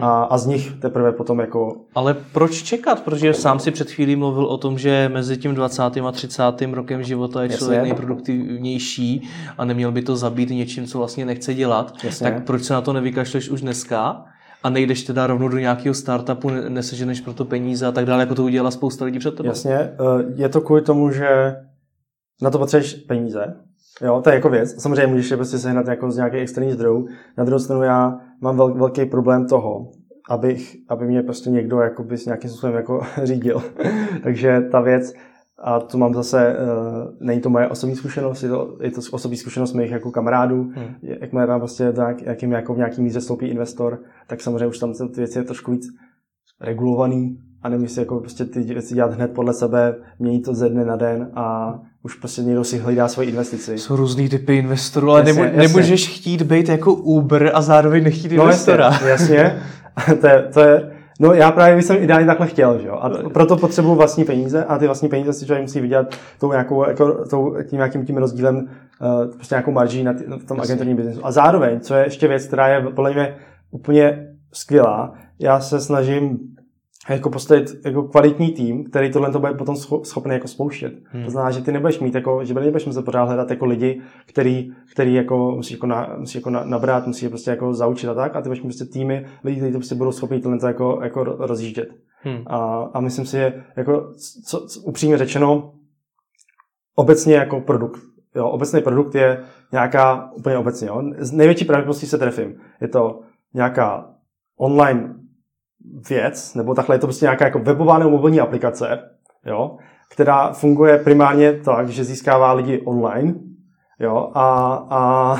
A, a z nich teprve potom jako... Ale proč čekat? Protože sám si před chvílí mluvil o tom, že mezi tím 20. a 30. rokem života je člověk Jasně. nejproduktivnější a neměl by to zabít něčím, co vlastně nechce dělat. Jasně. Tak proč se na to nevykašleš už dneska? a nejdeš teda rovnou do nějakého startupu, neseženeš pro to peníze a tak dále, jako to udělala spousta lidí před tebou. Jasně, eh, je to kvůli tomu, že na to potřebuješ peníze, Jo, to je jako věc. Samozřejmě můžeš je prostě sehnat jako z nějakých externích zdrojů. Na druhou stranu já mám vel, velký problém toho, abych, aby mě prostě někdo jakoby s nějakým způsobem jako řídil. Takže ta věc, a to mám zase, uh, není to moje osobní zkušenost, je to, je to osobní zkušenost mých jako kamarádů. Hmm. Jakmile tam prostě tak, jakým, jako v nějaký míře stoupí investor, tak samozřejmě už tam ty věci je trošku víc regulovaný a nemůžeš si jako prostě ty věci dělat hned podle sebe, měnit to ze dne na den a už prostě někdo si hlídá svoji investici. Jsou různý typy investorů, ale jasně, jasně. nemůžeš chtít být jako Uber a zároveň nechtít no, investora. Jasně, jasně. to, je, to je, no já právě bych jsem ideálně takhle chtěl, že jo? A proto potřebuji vlastní peníze a ty vlastní peníze si člověk musí vydělat tou nějakou, jako, tou, tím nějakým tím rozdílem, uh, prostě nějakou marží na, t- v tom agenturním biznesu. A zároveň, co je ještě věc, která je podle mě úplně skvělá, já se snažím jako postavit jako kvalitní tým, který tohle to bude potom schopný jako spouštět. Hmm. To znamená, že ty nebudeš mít jako, že nebudeš muset pořád hledat jako lidi, který, který jako musí jako, na, musí jako na, nabrat, musí prostě jako zaučit a tak, a ty budeš mít prostě týmy lidí, kteří to prostě budou schopni tohle jako, jako rozjíždět. Hmm. A, a myslím si, že jako, co, co, upřímně řečeno, obecně jako produkt jo, obecný produkt je nějaká, úplně obecně, jo, z největší pravděpodobností se trefím. Je to nějaká online věc, nebo takhle je to prostě nějaká jako webová nebo mobilní aplikace, jo, která funguje primárně tak, že získává lidi online, jo, a, a,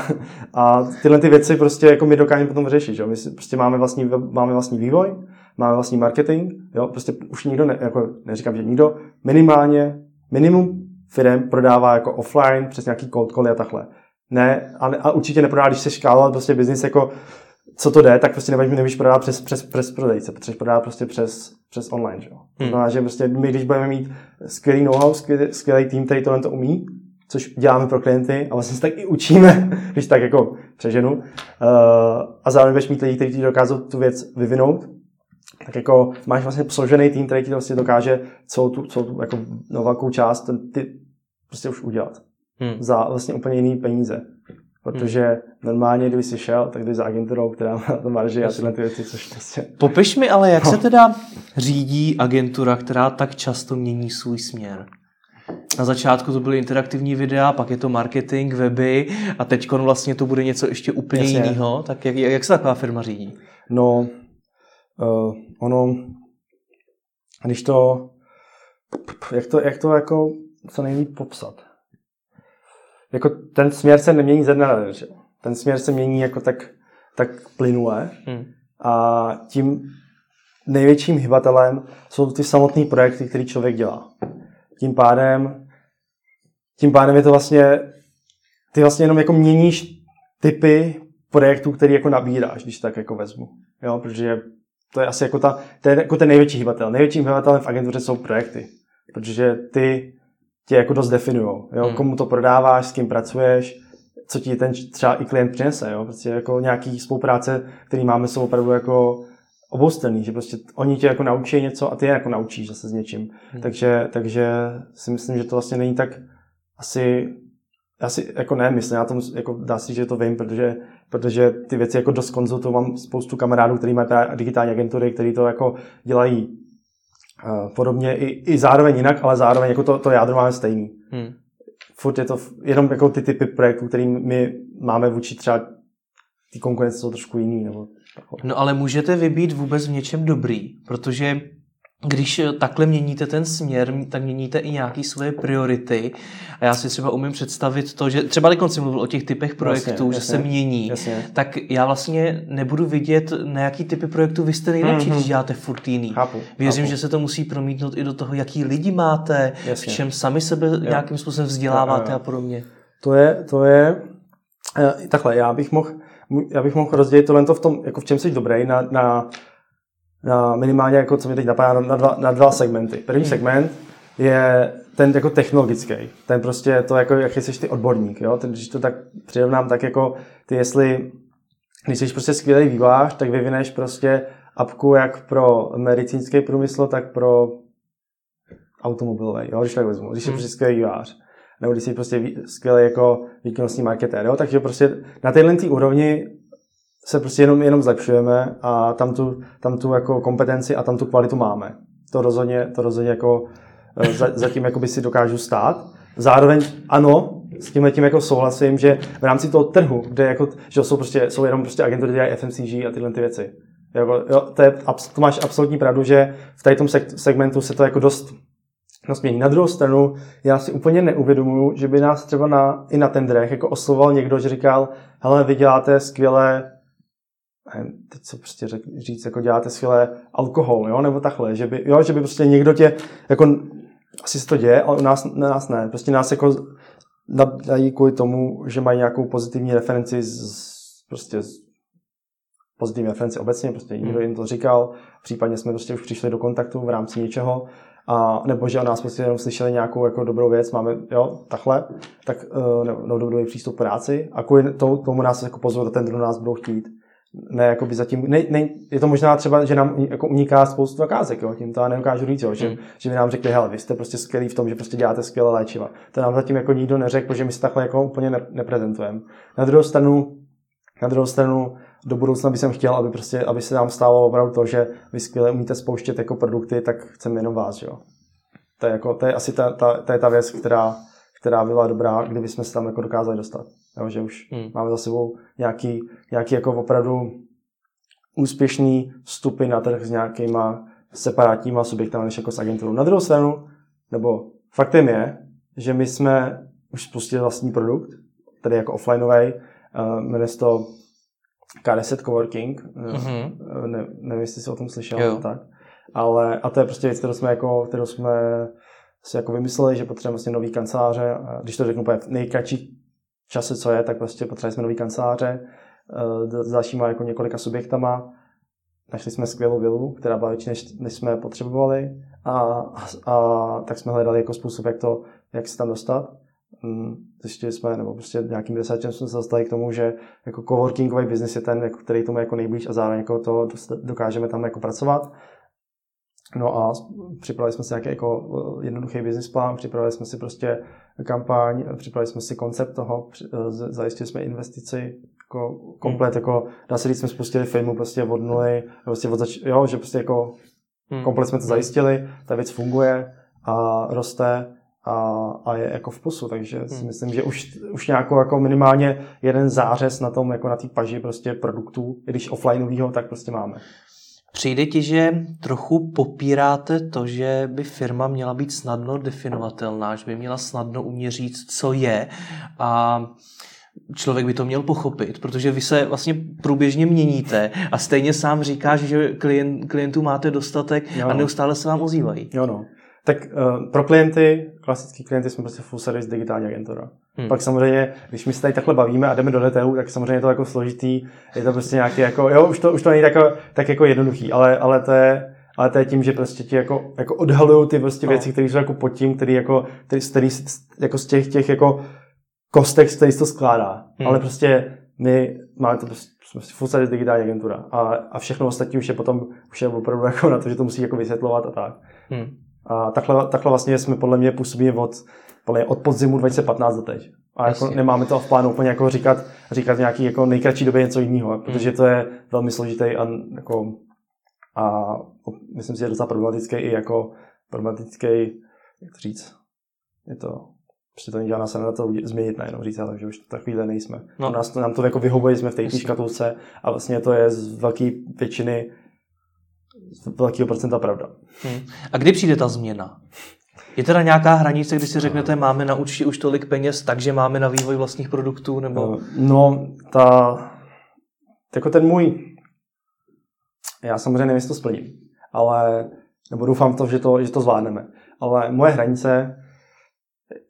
a tyhle ty věci prostě jako my dokážeme potom řešit, jo, my prostě máme vlastní, máme vlastní vývoj, máme vlastní marketing, jo, prostě už nikdo, ne, jako neříkám, že nikdo, minimálně, minimum firm prodává jako offline přes nějaký cold call a takhle. Ne, a, a určitě neprodá, když se škálovat prostě biznis jako co to jde, tak prostě nebudeš, nebudeš prodávat přes, přes, přes prodejce, protože prodávat prostě přes, přes online. Že? Hmm. To znamená, že prostě my, když budeme mít skvělý know-how, skvělý, skvělý tým, který tohle to umí, což děláme pro klienty a vlastně se tak i učíme, když tak jako přeženu. Uh, a zároveň budeš mít lidi, kteří ti dokážou tu věc vyvinout, tak jako máš vlastně složený tým, který ti to vlastně dokáže celou tu, celou tu jako no, velkou část ten, ty prostě už udělat. Hmm. Za vlastně úplně jiný peníze. Protože hmm. normálně, kdyby jsi šel, tak jdeš za agenturou, která má to marži a tyhle ty věci, což prostě... Popiš mi ale, jak no. se teda řídí agentura, která tak často mění svůj směr? Na začátku to byly interaktivní videa, pak je to marketing, weby a teď vlastně to bude něco ještě úplně Jasně. jiného. Tak jak, jak se taková firma řídí? No, uh, ono, když to, jak to, jak to jako co nejlíp popsat? Jako ten směr se nemění ze dne na den, že? Ten směr se mění jako tak, tak plynule hmm. a tím největším hybatelem jsou ty samotné projekty, které člověk dělá. Tím pádem, tím pádem je to vlastně, ty vlastně jenom jako měníš typy projektů, který jako nabíráš, když tak jako vezmu. Jo, protože to je asi jako, ta, to je jako ten největší hybatel. Největším hybatelem v agentuře jsou projekty, protože ty tě jako dost definují. Jo? Hmm. Komu to prodáváš, s kým pracuješ, co ti ten třeba i klient přinese. Jo? Prostě jako nějaký spolupráce, který máme, jsou opravdu jako oboustranný, že prostě oni tě jako naučí něco a ty je jako naučíš zase s něčím. Hmm. Takže, takže si myslím, že to vlastně není tak asi já si jako ne, myslím, já tomu jako dá si, že to vím, protože, protože ty věci jako dost konzultuju, mám spoustu kamarádů, kteří mají digitální agentury, kteří to jako dělají podobně i, i zároveň jinak, ale zároveň jako to, to jádro máme stejný. Hmm. Furt je to jenom jako ty typy projektů, který my máme vůči třeba ty konkurence jsou trošku jiný. Nebo No ale můžete vybít vůbec v něčem dobrý, protože když eh, takhle měníte ten směr, tak měníte i nějaké svoje priority. A já si třeba umím představit to, že třeba když jsem mluvil o těch typech projektů, jasně, že jasně, se mění, jasně. tak já vlastně nebudu vidět, na jaký typy projektů vy jste nejlepší, mm-hmm. když děláte furt jiný. Chápu, Věřím, chápu. že se to musí promítnout i do toho, jaký lidi máte, jasně. v čem sami sebe jo. nějakým způsobem vzděláváte jo, jo. a podobně. To je, to je, eh, takhle, já bych mohl já bych mohl rozdělit tohle v tom, jako v čem jsi dobrý, na, na na minimálně, jako co mi teď napadá, na dva, na dva segmenty. První hmm. segment je ten jako technologický. Ten prostě to, jako, jak jsi ty odborník. Jo? Ten, když to tak přirovnám, tak jako ty, jestli když jsi prostě skvělý vývář, tak vyvineš prostě apku jak pro medicínský průmysl, tak pro automobilový, jo? když tak vezmu. Když jsi hmm. prostě skvělý vývář. Nebo když jsi prostě skvělý jako výkonnostní marketér. Jo? Takže prostě na téhle úrovni se prostě jenom, jenom zlepšujeme a tam tu, tam tu jako kompetenci a tam tu kvalitu máme. To rozhodně, to rozhodně jako eh, zatím jako by si dokážu stát. Zároveň ano, s tím tím jako souhlasím, že v rámci toho trhu, kde jako, že jsou, prostě, jsou jenom prostě agentury, dělají FMCG a tyhle ty věci. Jako, jo, to, je, to máš absolutní pravdu, že v tady tom segmentu se to jako dost, dost mění. Na druhou stranu, já si úplně neuvědomuju, že by nás třeba na, i na tendrech jako oslovoval někdo, že říkal, hele, vy děláte skvělé teď co prostě řek, říct, jako děláte skvělé alkohol, jo, nebo takhle, že by, jo, že by prostě někdo tě, jako, asi se to děje, ale u nás, na nás ne, prostě nás jako dají kvůli tomu, že mají nějakou pozitivní referenci z, prostě z pozitivní referenci obecně, prostě někdo hmm. jim to říkal, případně jsme prostě už přišli do kontaktu v rámci něčeho, a, nebo že o nás prostě jenom slyšeli nějakou jako dobrou věc, máme, jo, takhle, tak, nebo, nebo dobrý přístup k práci a kvůli tomu nás jako a ten druhý nás budou chtít ne, jako by zatím, ne, ne, je to možná třeba, že nám jako uniká spoustu zakázek, jo, tím to já neukážu říct, jo, že, mm. že by nám řekli, hele, vy jste prostě skvělí v tom, že prostě děláte skvělé léčiva. To nám zatím jako nikdo neřekl, protože my se takhle jako úplně ne, neprezentujeme. Na druhou stranu, na druhou stranu, do budoucna bych chtěl, aby, prostě, aby se nám stalo opravdu to, že vy skvěle umíte spouštět jako produkty, tak chceme jenom vás, jo. To je, jako, to je asi ta, ta, to je ta věc, která, která byla dobrá, kdyby jsme se tam jako dokázali dostat. Jo, že už hmm. máme za sebou nějaký, nějaký jako opravdu úspěšný vstupy na trh s nějakýma separátníma subjektama než jako s agenturou. Na druhou stranu, nebo faktem je, že my jsme už spustili vlastní produkt, tedy jako offlineový, uh, jmenuje se to K10 Coworking, mm-hmm. ne, nevím, jestli jsi o tom slyšel, jo. tak. Ale, a to je prostě věc, kterou jsme, jako, kterou jsme si jako vymysleli, že potřebujeme vlastně nový kanceláře. Když to řeknu v nejkratší čase, co je, tak prostě potřebovali jsme nový kanceláře s dalšíma jako několika subjektama. Našli jsme skvělou vilu, která byla větší, než, než jsme potřebovali a, a, a, tak jsme hledali jako způsob, jak, to, jak se tam dostat. Mm, zjistili jsme, nebo prostě nějakým researchem jsme se dostali k tomu, že jako coworkingový biznis je ten, jako, který tomu jako nejblíž a zároveň jako to dokážeme tam jako pracovat. No a připravili jsme si nějaký jako eh, jednoduchý business plán, připravili jsme si prostě kampaň, připravili jsme si koncept toho, eh, zajistili jsme investici, jako komplet, hmm. jako dá se říct, jsme spustili firmu prostě od nuly, prostě od zač- jo, že prostě jako hmm. komplet jsme to zajistili, ta věc funguje a roste a, a je jako v plusu, takže hmm. si myslím, že už, už nějakou jako minimálně jeden zářez na tom, jako na té paži prostě produktů, i když offlineovýho, tak prostě máme. Přijde ti, že trochu popíráte to, že by firma měla být snadno definovatelná, že by měla snadno umět říct, co je a člověk by to měl pochopit, protože vy se vlastně průběžně měníte a stejně sám říkáš, že klient, klientů máte dostatek jo. a neustále se vám ozývají. Jo no. Tak uh, pro klienty, klasický klienty jsme prostě full service digitální agentura. Hmm. Pak samozřejmě, když my se tady takhle bavíme a jdeme do detailu, tak samozřejmě je to jako složitý, je to prostě nějaký jako, jo, už to, už to není tak, tak jako jednoduchý, ale, ale to je, ale to je tím, že prostě ti jako, jako odhalují ty prostě no. věci, které jsou jako pod tím, který jako, který, který, jako z těch, těch jako kostek, z kterých to skládá. Hmm. Ale prostě my máme to prostě, prostě full service digitální agentura a, a všechno ostatní už je potom, už je opravdu jako na to, že to musí jako vysvětlovat a tak. Hmm. A takhle, takhle vlastně jsme podle mě působíme od, podle mě od podzimu 2015 do teď. A jako nemáme to v plánu úplně jako říkat, říkat v nějaký jako nejkratší době něco jiného, hmm. protože to je velmi složitý a, jako, a myslím si, že je docela problematický i jako problematický, jak to říct, je to Prostě to není žádná na to změnit najednou říct, takže už takovýhle nejsme. No. U nás, nám to jako vyhovuje, jsme v té škatulce a vlastně to je z velké většiny velkého procenta pravda. Hmm. A kdy přijde ta změna? Je teda nějaká hranice, kdy si řeknete, máme na účtě už tolik peněz, takže máme na vývoj vlastních produktů? Nebo... Eh, no, ta, jako ten můj, já samozřejmě nevím, jestli to splním, ale, nebo doufám to, že to, že to zvládneme. Ale moje hranice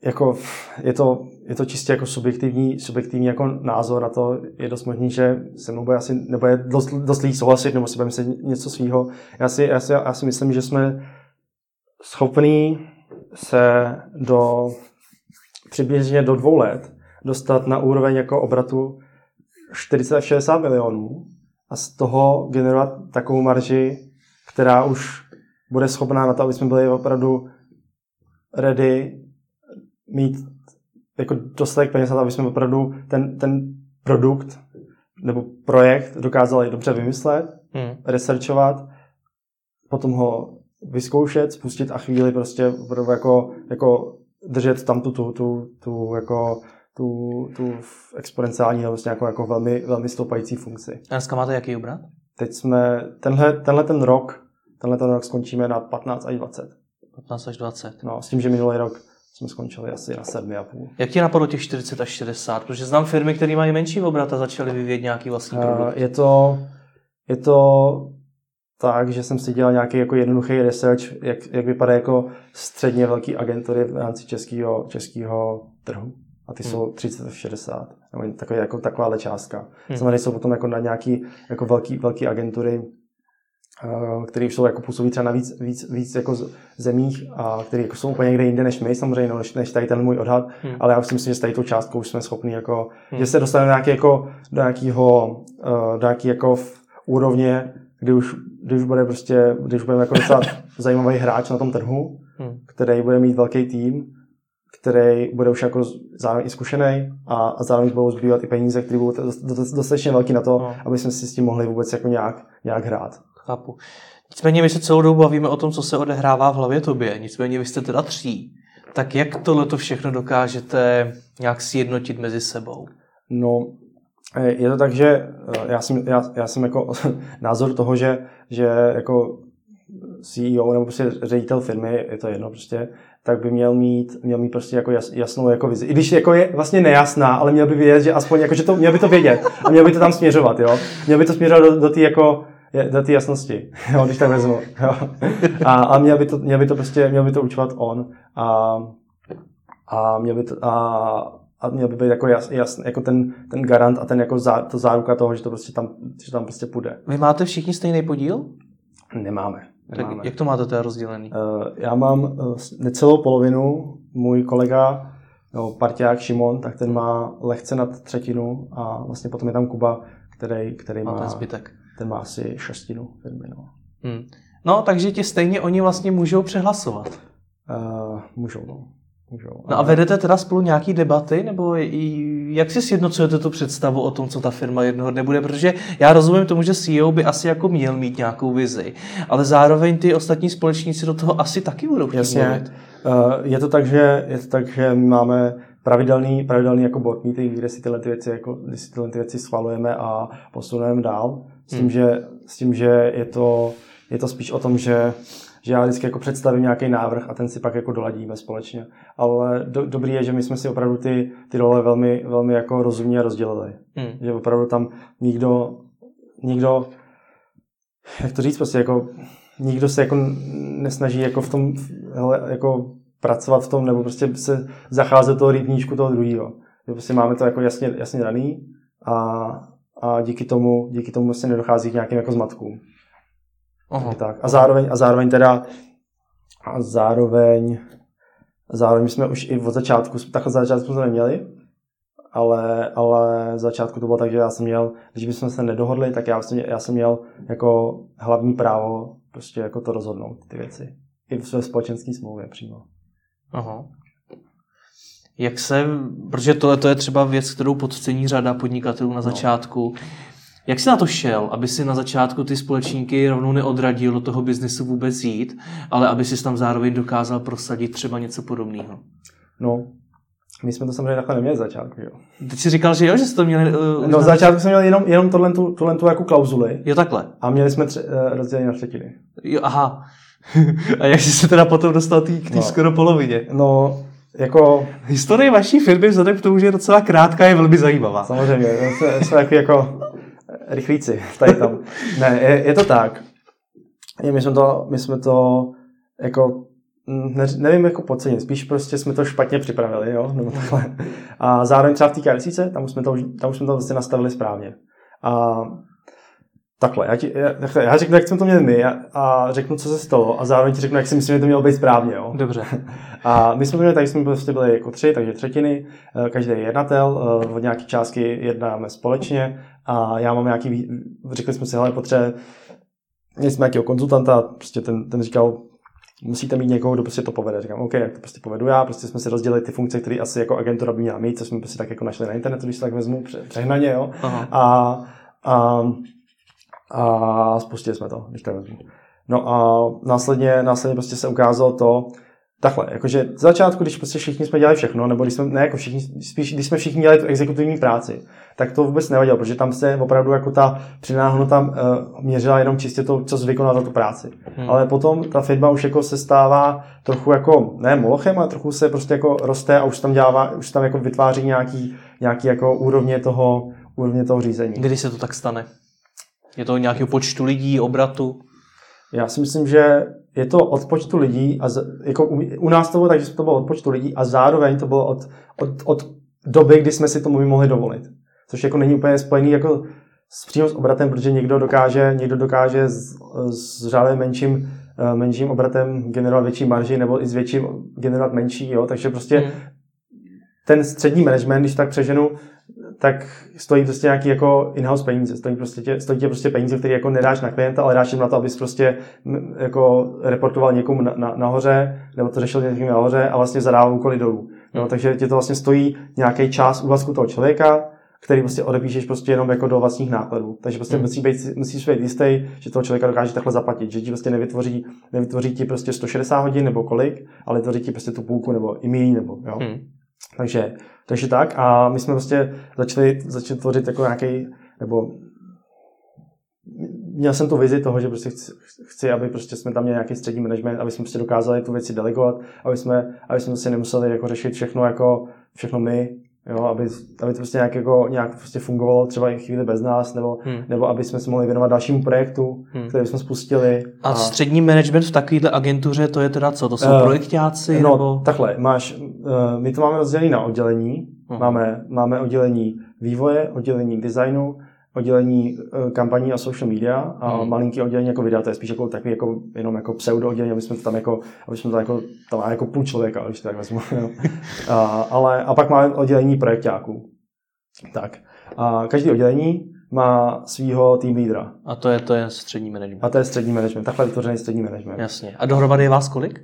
jako je to, je to čistě jako subjektivní, subjektivní jako názor na to, je dost možný, že se mnou bude asi, nebo je dost, dost lidí souhlasit, nebo si bude myslet něco svého. Já si, já, si, já si myslím, že jsme schopní se do přibližně do dvou let dostat na úroveň jako obratu 40 až 60 milionů a z toho generovat takovou marži, která už bude schopná na to, aby jsme byli opravdu ready mít jako dostatek peněz na to, aby jsme opravdu ten, ten produkt nebo projekt dokázali dobře vymyslet, hmm. researchovat, potom ho vyzkoušet, spustit a chvíli prostě opravdu jako, jako držet tam tu, tu, tu, tu jako tu, tu exponenciální nebo vlastně jako, jako velmi, velmi stoupající funkci. A dneska máte jaký obrat? Teď jsme, tenhle, tenhle ten rok, tenhle ten rok skončíme na 15 až 20. 15 až 20. No, s tím, že minulý rok jsme skončili asi na 7,5. Jak ti napadlo těch 40 až 60? Protože znám firmy, které mají menší obrat a začaly vyvíjet nějaký vlastní eh, produkt. Je to, je to tak, že jsem si dělal nějaký jako jednoduchý research, jak, jak vypadá jako středně velký agentury v rámci českého, českého trhu. A ty hmm. jsou 30 až 60. Nebo takový, jako takováhle částka. Hmm. Samozřejmě jsou potom jako na nějaký jako velký, velký agentury, který už jsou jako působí třeba na víc, víc, víc jako zemích a který jako jsou úplně někde jinde než my samozřejmě, no, než, než tady ten můj odhad, hmm. ale já si myslím, že s tady tou částkou už jsme schopni jako, hmm. že se dostaneme nějaký jako, do nějakého, uh, do nějaký jako v úrovně, kdy už, kdy už bude prostě, kdy už budeme jako docela zajímavý hráč na tom trhu, hmm. který bude mít velký tým, který bude už jako zároveň i zkušený a, a zároveň budou zbývat i peníze, které budou dostatečně velký na to, no. aby jsme si s tím mohli vůbec jako nějak, nějak hrát chápu. Nicméně my se celou dobu bavíme o tom, co se odehrává v hlavě tobě. Nicméně vy jste teda tří. Tak jak tohle to všechno dokážete nějak sjednotit mezi sebou? No, je to tak, že já jsem, já, já jsem jako názor toho, že, že jako CEO nebo prostě ředitel firmy, je to jedno prostě, tak by měl mít, měl mít prostě jako jas, jasnou jako vizi. I když jako je vlastně nejasná, ale měl by vědět, že aspoň jako, že to, měl by to vědět a měl by to tam směřovat, jo. Měl by to směřovat do, do té jako, do té jasnosti, jo, když tak vezmu. Jo. A, a měl, by to, měl by to prostě, měl by to učovat on a, a měl by to, a, a měl by být jako, jas, jas, jako ten, ten garant a ten jako zá, to záruka toho, že to prostě tam, že tam prostě půjde. Vy máte všichni stejný podíl? Nemáme. Tak jak to máte teda rozdělený? Uh, já mám uh, necelou polovinu, můj kolega, no, parťák Šimon, tak ten má lehce nad třetinu a vlastně potom je tam Kuba, který, který má, ten zbytek. Ten má asi šestinu firmy. No. Hmm. no, takže ti stejně oni vlastně můžou přehlasovat. Uh, můžou, no. Můžou. No a vedete teda spolu nějaký debaty, nebo jak si sjednocujete tu představu o tom, co ta firma jednoho dne bude? Protože já rozumím tomu, že CEO by asi jako měl mít nějakou vizi, ale zároveň ty ostatní společníci do toho asi taky budou chtít Jasně. Mluvit. Eh, je to tak, že, je to tak, že my máme pravidelný, pravidelný jako board meeting, kde si tyhle ty věci, jako, kde si tyhle ty věci schvalujeme a posunujeme dál. S tím, hmm. že, s tím, že je, to, je to spíš o tom, že že já vždycky jako představím nějaký návrh a ten si pak jako doladíme společně. Ale do, dobrý je, že my jsme si opravdu ty, ty role velmi, velmi jako rozumně rozdělili. Hmm. Že opravdu tam nikdo, nikdo, jak to říct, prostě jako nikdo se jako nesnaží jako v tom hele, jako pracovat v tom, nebo prostě se zacházet toho rybníčku toho druhého. Že prostě máme to jako jasně, jasně daný a, a díky tomu, díky tomu se nedochází k nějakým jako zmatkům. Aha. Tak. A zároveň, a zároveň teda a zároveň zároveň jsme už i od začátku, takhle začátku jsme neměli, ale, ale z začátku to bylo tak, že já jsem měl, když bychom se nedohodli, tak já jsem, já jsem měl jako hlavní právo prostě jako to rozhodnout, ty věci. I v své společenské smlouvě přímo. Aha. Jak se, protože tohle to je třeba věc, kterou podcení řada podnikatelů na no. začátku, no. Jak jsi na to šel, aby si na začátku ty společníky rovnou neodradil do toho biznesu vůbec jít, ale aby si tam zároveň dokázal prosadit třeba něco podobného? No, my jsme to samozřejmě takhle neměli začátku, jo. Teď jsi říkal, že jo, že jste to měli... Uh, no, začátku jsme měli jenom, jenom tohle, tu, tohle tu jako klauzuli. Jo, takhle. A měli jsme tři, uh, rozdělení na třetiny. Jo, aha. a jak jsi se teda potom dostal tý, k té no. skoro polovině? No, jako... Historie vaší firmy vzhledem k tomu, že je docela krátká, je velmi zajímavá. Samozřejmě, to jsou jako, jako rychlíci tady tam. Ne, je, je to tak. My jsme to, my jsme to jako ne, nevím, jako podcenit, spíš prostě jsme to špatně připravili, jo, nebo takhle. A zároveň třeba v té tam už jsme to, tam už jsme to vlastně nastavili správně. A takhle, já, ti, já, já řeknu, jak jsme to měli my a, a řeknu, co se stalo a zároveň ti řeknu, jak si myslím, že to mělo být správně, jo. Dobře. A my jsme měli tak, jsme prostě byli jako tři, takže třetiny, eh, každý je jednatel, eh, od nějaké částky jednáme společně a já mám nějaký, řekli jsme si, hele, potřebuje, měli jsme nějakého konzultanta, prostě ten, ten říkal, musíte mít někoho, kdo prostě to povede. Říkám, OK, jak to prostě povedu já, prostě jsme si rozdělili ty funkce, které asi jako agentura by měla mít, co jsme prostě tak jako našli na internetu, když se tak vezmu přehnaně, jo. Aha. A, a, a spustili jsme to, když tak vezmu. No a následně, následně prostě se ukázalo to, Takhle, jakože z začátku, když prostě všichni jsme dělali všechno, nebo když jsme, ne jako všichni, spíš když jsme všichni dělali tu exekutivní práci, tak to vůbec nevadilo, protože tam se opravdu jako ta přidaná hodnota uh, měřila jenom čistě to, co vykonal za tu práci. Hmm. Ale potom ta firma už jako se stává trochu jako, ne molochem, ale trochu se prostě jako roste a už tam dělá, už tam jako vytváří nějaký, nějaký jako úrovně toho, úrovně toho řízení. Kdy se to tak stane? Je to nějakého počtu lidí, obratu? Já si myslím, že je to od počtu lidí, a z, jako u, u nás to bylo tak, že to bylo od počtu lidí a zároveň to bylo od, od, od doby, kdy jsme si to mohli dovolit. Což jako není úplně spojený jako s přímo s obratem, protože někdo dokáže, někdo dokáže s, s řádem menším, eh, menším obratem generovat větší marži nebo i s větším generovat menší, jo? takže prostě hmm. ten střední management, když tak přeženu, tak stojí prostě nějaký jako in-house peníze. Stojí, prostě tě, stojí tě prostě peníze, které jako nedáš na klienta, ale dáš jim na to, abys prostě jako reportoval někomu na, na, nahoře, nebo to řešil někým nahoře a vlastně zadával úkoly dolů. No, takže tě to vlastně stojí nějaký čas úvazku toho člověka který prostě odepíšeš prostě jenom jako do vlastních nákladů. Takže prostě hmm. musí být, musíš být jistý, že toho člověka dokáže takhle zaplatit, že ti prostě nevytvoří, nevytvoří ti prostě 160 hodin nebo kolik, ale vytvoří ti prostě tu půlku nebo i méně, nebo jo. Hmm. Takže, takže tak a my jsme prostě začali, začali tvořit jako nějaký, nebo měl jsem tu vizi toho, že prostě chci, chci, aby prostě jsme tam měli nějaký střední management, aby jsme prostě dokázali tu věci delegovat, aby jsme, aby jsme si nemuseli jako řešit všechno jako všechno my, Jo, aby, aby to prostě nějak, jako, nějak prostě fungovalo třeba i chvíli bez nás, nebo, hmm. nebo aby jsme se mohli věnovat dalšímu projektu, hmm. který jsme spustili. A, a střední management v takovéhle agentuře, to je teda co? To jsou uh, projektáci? No, nebo... takhle, máš, uh, my to máme rozdělené na oddělení. Hmm. Máme, máme oddělení vývoje, oddělení designu, oddělení uh, kampaní a social media a hmm. malinký oddělení jako videa, to je spíš jako takový jako, jenom jako pseudo oddělení, aby jsme to tam jako, aby jsme to jako, tam má jako půl člověka, když to tak vezmu. a, ale, a pak máme oddělení projektáků. Tak. A každý oddělení má svého tým lídra. A to je, to je střední management. A to je střední management. Takhle vytvořený střední management. Jasně. A dohromady je vás kolik?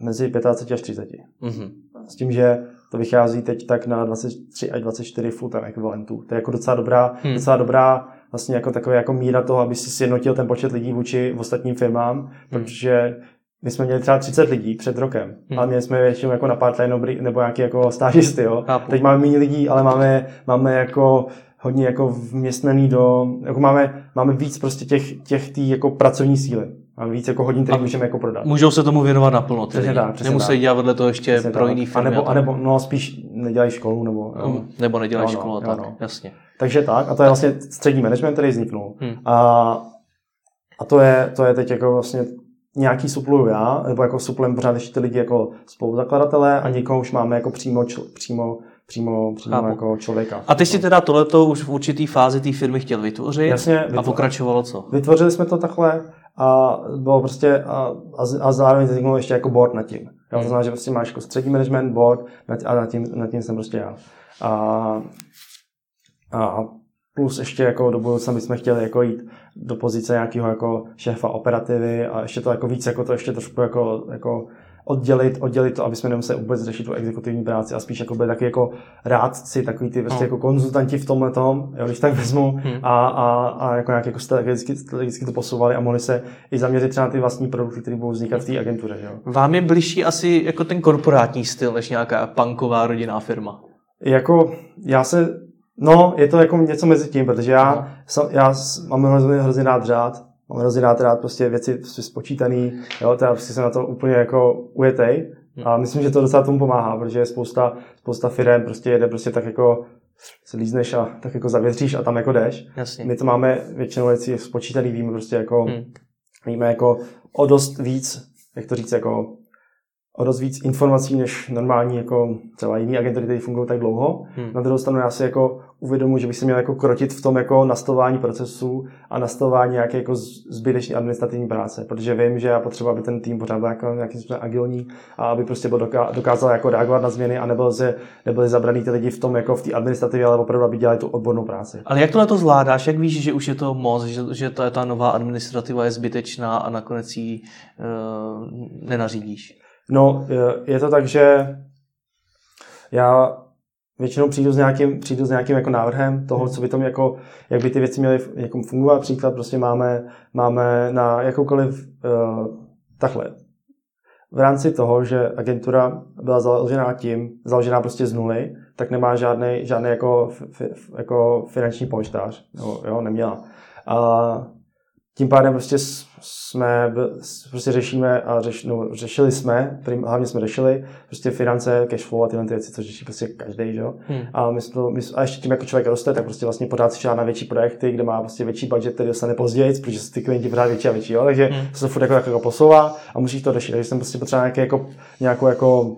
Mezi 25 až 30. Mm-hmm. S tím, že to vychází teď tak na 23 až 24 full-time ekvivalentů. To je jako docela dobrá, hmm. docela dobrá vlastně jako takový jako míra toho, aby si sjednotil ten počet lidí vůči ostatním firmám, hmm. protože my jsme měli třeba 30 lidí před rokem, hmm. ale měli jsme většinou jako na part-time nebo nějaký jako stážisty, jo. Chápu. Teď máme méně lidí, ale máme, máme jako hodně jako vměstnaný do, jako máme, máme víc prostě těch, těch tý jako pracovní síly. Víc jako hodin, které můžeme jako prodat. Můžou se tomu věnovat naplno. Přesně tak. Přesně Nemusí tak. dělat vedle toho ještě přesně pro tak. jiný firmy. A nebo, a nebo, no spíš nedělají školu. Nebo, no, nebo nedělají no, školu, no, tak, no. jasně. Takže tak, a to je vlastně střední management, který vzniknul. Hmm. A, a to, je, to je teď jako vlastně nějaký supluju já, nebo jako suplem pořád ještě ty lidi jako spoluzakladatelé a někoho už máme jako přímo, čl, přímo přímo, přímo jako člověka. A ty si teda tohleto už v určitý fázi té firmy chtěl vytvořit Jasně, vytvoř... a pokračovalo co? Vytvořili jsme to takhle a bylo prostě a, a, a zároveň vzniknul ještě jako board nad tím. Hmm. To znamená, že prostě máš jako střední management board a nad tím, nad tím jsem prostě já. A, a plus ještě jako do budoucna bychom chtěli jako jít do pozice nějakého jako šéfa operativy a ještě to jako víc jako to ještě trošku jako, jako oddělit, oddělit to, aby jsme nemuseli vůbec řešit tu exekutivní práci a spíš jako byli taky jako rádci, takový ty prostě no. jako konzultanti v tomhle tom, jo, když tak vezmu hmm. a, a, a, jako nějak jako strategicky, strategicky, to posouvali a mohli se i zaměřit třeba na ty vlastní produkty, které budou vznikat v té agentuře. Jo. Vám je blížší asi jako ten korporátní styl, než nějaká punková rodinná firma? Jako já se No, je to jako něco mezi tím, protože já, no. já mám hrozně, hrozně rád řád, mám hrozně rád, rád prostě věci spočítaný, jo, teda prostě jsem na to úplně jako ujetej a myslím, že to docela tomu pomáhá, protože spousta, spousta firm prostě jede prostě tak jako se lízneš a tak jako zavětříš a tam jako jdeš. Jasně. My to máme většinou věcí spočítaný, víme prostě jako, hmm. víme jako o dost víc, jak to říct, jako o dost víc informací než normální jako třeba jiný agentury, které fungují tak dlouho. Hmm. Na druhou stranu já si jako uvědomuji, že bych se měl jako krotit v tom jako nastavování procesů a nastavování nějaké jako zbytečné administrativní práce, protože vím, že já potřebuji, aby ten tým pořád byl jako nějakým způsobem agilní a aby prostě byl dokázal jako reagovat na změny a nebyl se, nebyli zabraný ty lidi v tom jako v té administrativě, ale opravdu, aby dělali tu odbornou práci. Ale jak tohle to zvládáš? Jak víš, že už je to moc, že, že ta, ta nová administrativa je zbytečná a nakonec ji uh, nenařídíš? No, je to tak, že já většinou přijdu s nějakým, přijdu s nějakým jako návrhem toho, co by tam jako, jak by ty věci měly jako fungovat. Příklad prostě máme, máme na jakoukoliv uh, takhle. V rámci toho, že agentura byla založená tím, založená prostě z nuly, tak nemá žádný, žádný jako, f, f, jako finanční polštář. Jo, jo, neměla. A tím pádem prostě jsme, prostě řešíme a řeš, no, řešili jsme, hlavně jsme řešili prostě finance, cash flow a tyhle ty věci, co řeší prostě každý, že jo. Hmm. A, my jsme, my, a ještě tím, jako člověk roste, tak prostě vlastně pořád si na větší projekty, kde má prostě větší budget, který dostane později, protože ty klienti pořád větší a větší, jo. Takže hmm. se to furt jako, jako, jako posouvá a musíš to řešit. Takže jsem prostě potřeboval nějaké, jako, nějakou, jako,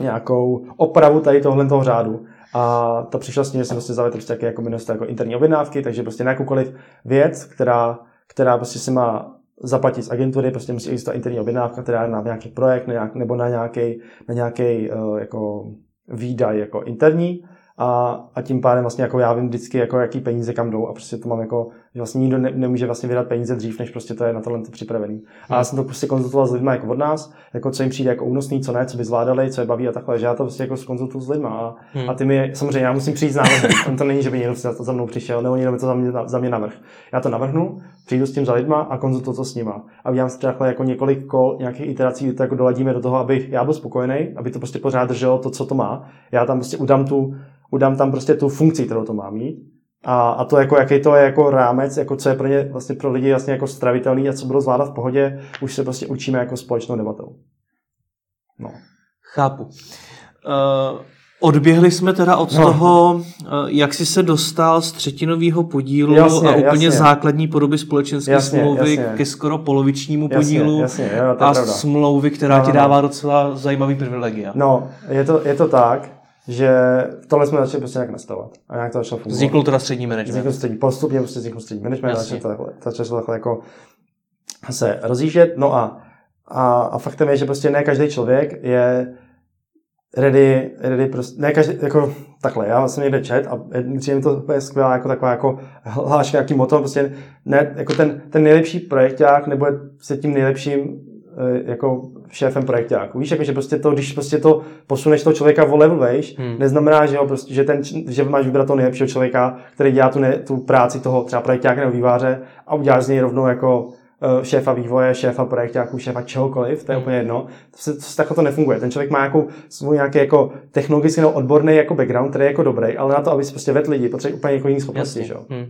nějakou opravu tady tohle toho řádu. A to přišlo s tím, že jsem prostě zavedl prostě jako minister jako interní objednávky, takže prostě na jakoukoliv věc, která která prostě si má zaplatit z agentury, prostě musí existovat interní objednávka, která na nějaký projekt nebo na nějaký, na nějaký uh, jako výdaj jako interní. A, a tím pádem vlastně jako já vím vždycky, jako jaký peníze kam jdou a prostě to mám jako že vlastně nikdo ne, nemůže vlastně vydat peníze dřív, než prostě to je na tohle připravený. A já jsem to prostě konzultoval s lidmi jako od nás, jako co jim přijde jako únosný, co ne, co by zvládali, co je baví a takhle, že já to prostě jako konzultuju s lidmi. A, hmm. a ty mi, samozřejmě, já musím přijít s návrhem. On to není, že by někdo za, za mnou přišel, nebo někdo by to za mě, za mě navrh. Já to navrhnu, přijdu s tím za lidma a konzultuju to s nima. A udělám si takhle jako několik kol, nějakých iterací, to jako doladíme do toho, aby já byl spokojený, aby to prostě pořád drželo to, co to má. Já tam prostě udám tu, udám tam prostě tu funkci, kterou to má mít a, a to, jako, jaký to je jako rámec, jako co je pro ně vlastně pro lidi vlastně jako stravitelný a co budou zvládat v pohodě, už se prostě učíme jako společnou debatou. No. Chápu. Uh, odběhli jsme teda od no. toho, uh, jak jsi se dostal z třetinového podílu jasně, a úplně jasně. základní podoby společenské jasně, smlouvy jasně. ke skoro polovičnímu podílu jasně, jasně, jo, a pravda. smlouvy, která no, ti dává docela zajímavý privilegia. No, je to, je to tak že tohle jsme začali prostě nějak nastavovat a nějak to začalo fungovat. Vznikl teda střední management. Vznikl střední, postupně prostě vznikl střední management, začalo to takhle, začalo to takhle jako se rozjíždět, no a, a, a faktem je, že prostě ne každý člověk je ready, ready prostě, ne každý, jako takhle, já jsem někde čet a přijde to úplně skvělá jako taková jako hláška, jaký motor, prostě ne, jako ten, ten nejlepší projekták nebo se tím nejlepším jako šéfem projektáku. Víš, jako, že prostě to, když prostě to posuneš toho člověka o level vejš, hmm. neznamená, že, jo, prostě, že, ten, že máš vybrat toho nejlepšího člověka, který dělá tu, ne, tu práci toho třeba projektáka nebo výváře a uděláš z něj rovnou jako eh, šéfa vývoje, šéfa projektáků, šéfa čehokoliv, to je hmm. úplně jedno. To se, to, takhle to nefunguje. Ten člověk má nějakou svůj nějaký jako technologicky nebo odborný jako background, který je jako dobrý, ale na to, aby si prostě vedl lidi, potřebuje úplně jako jiný schopnosti. Že? Hmm.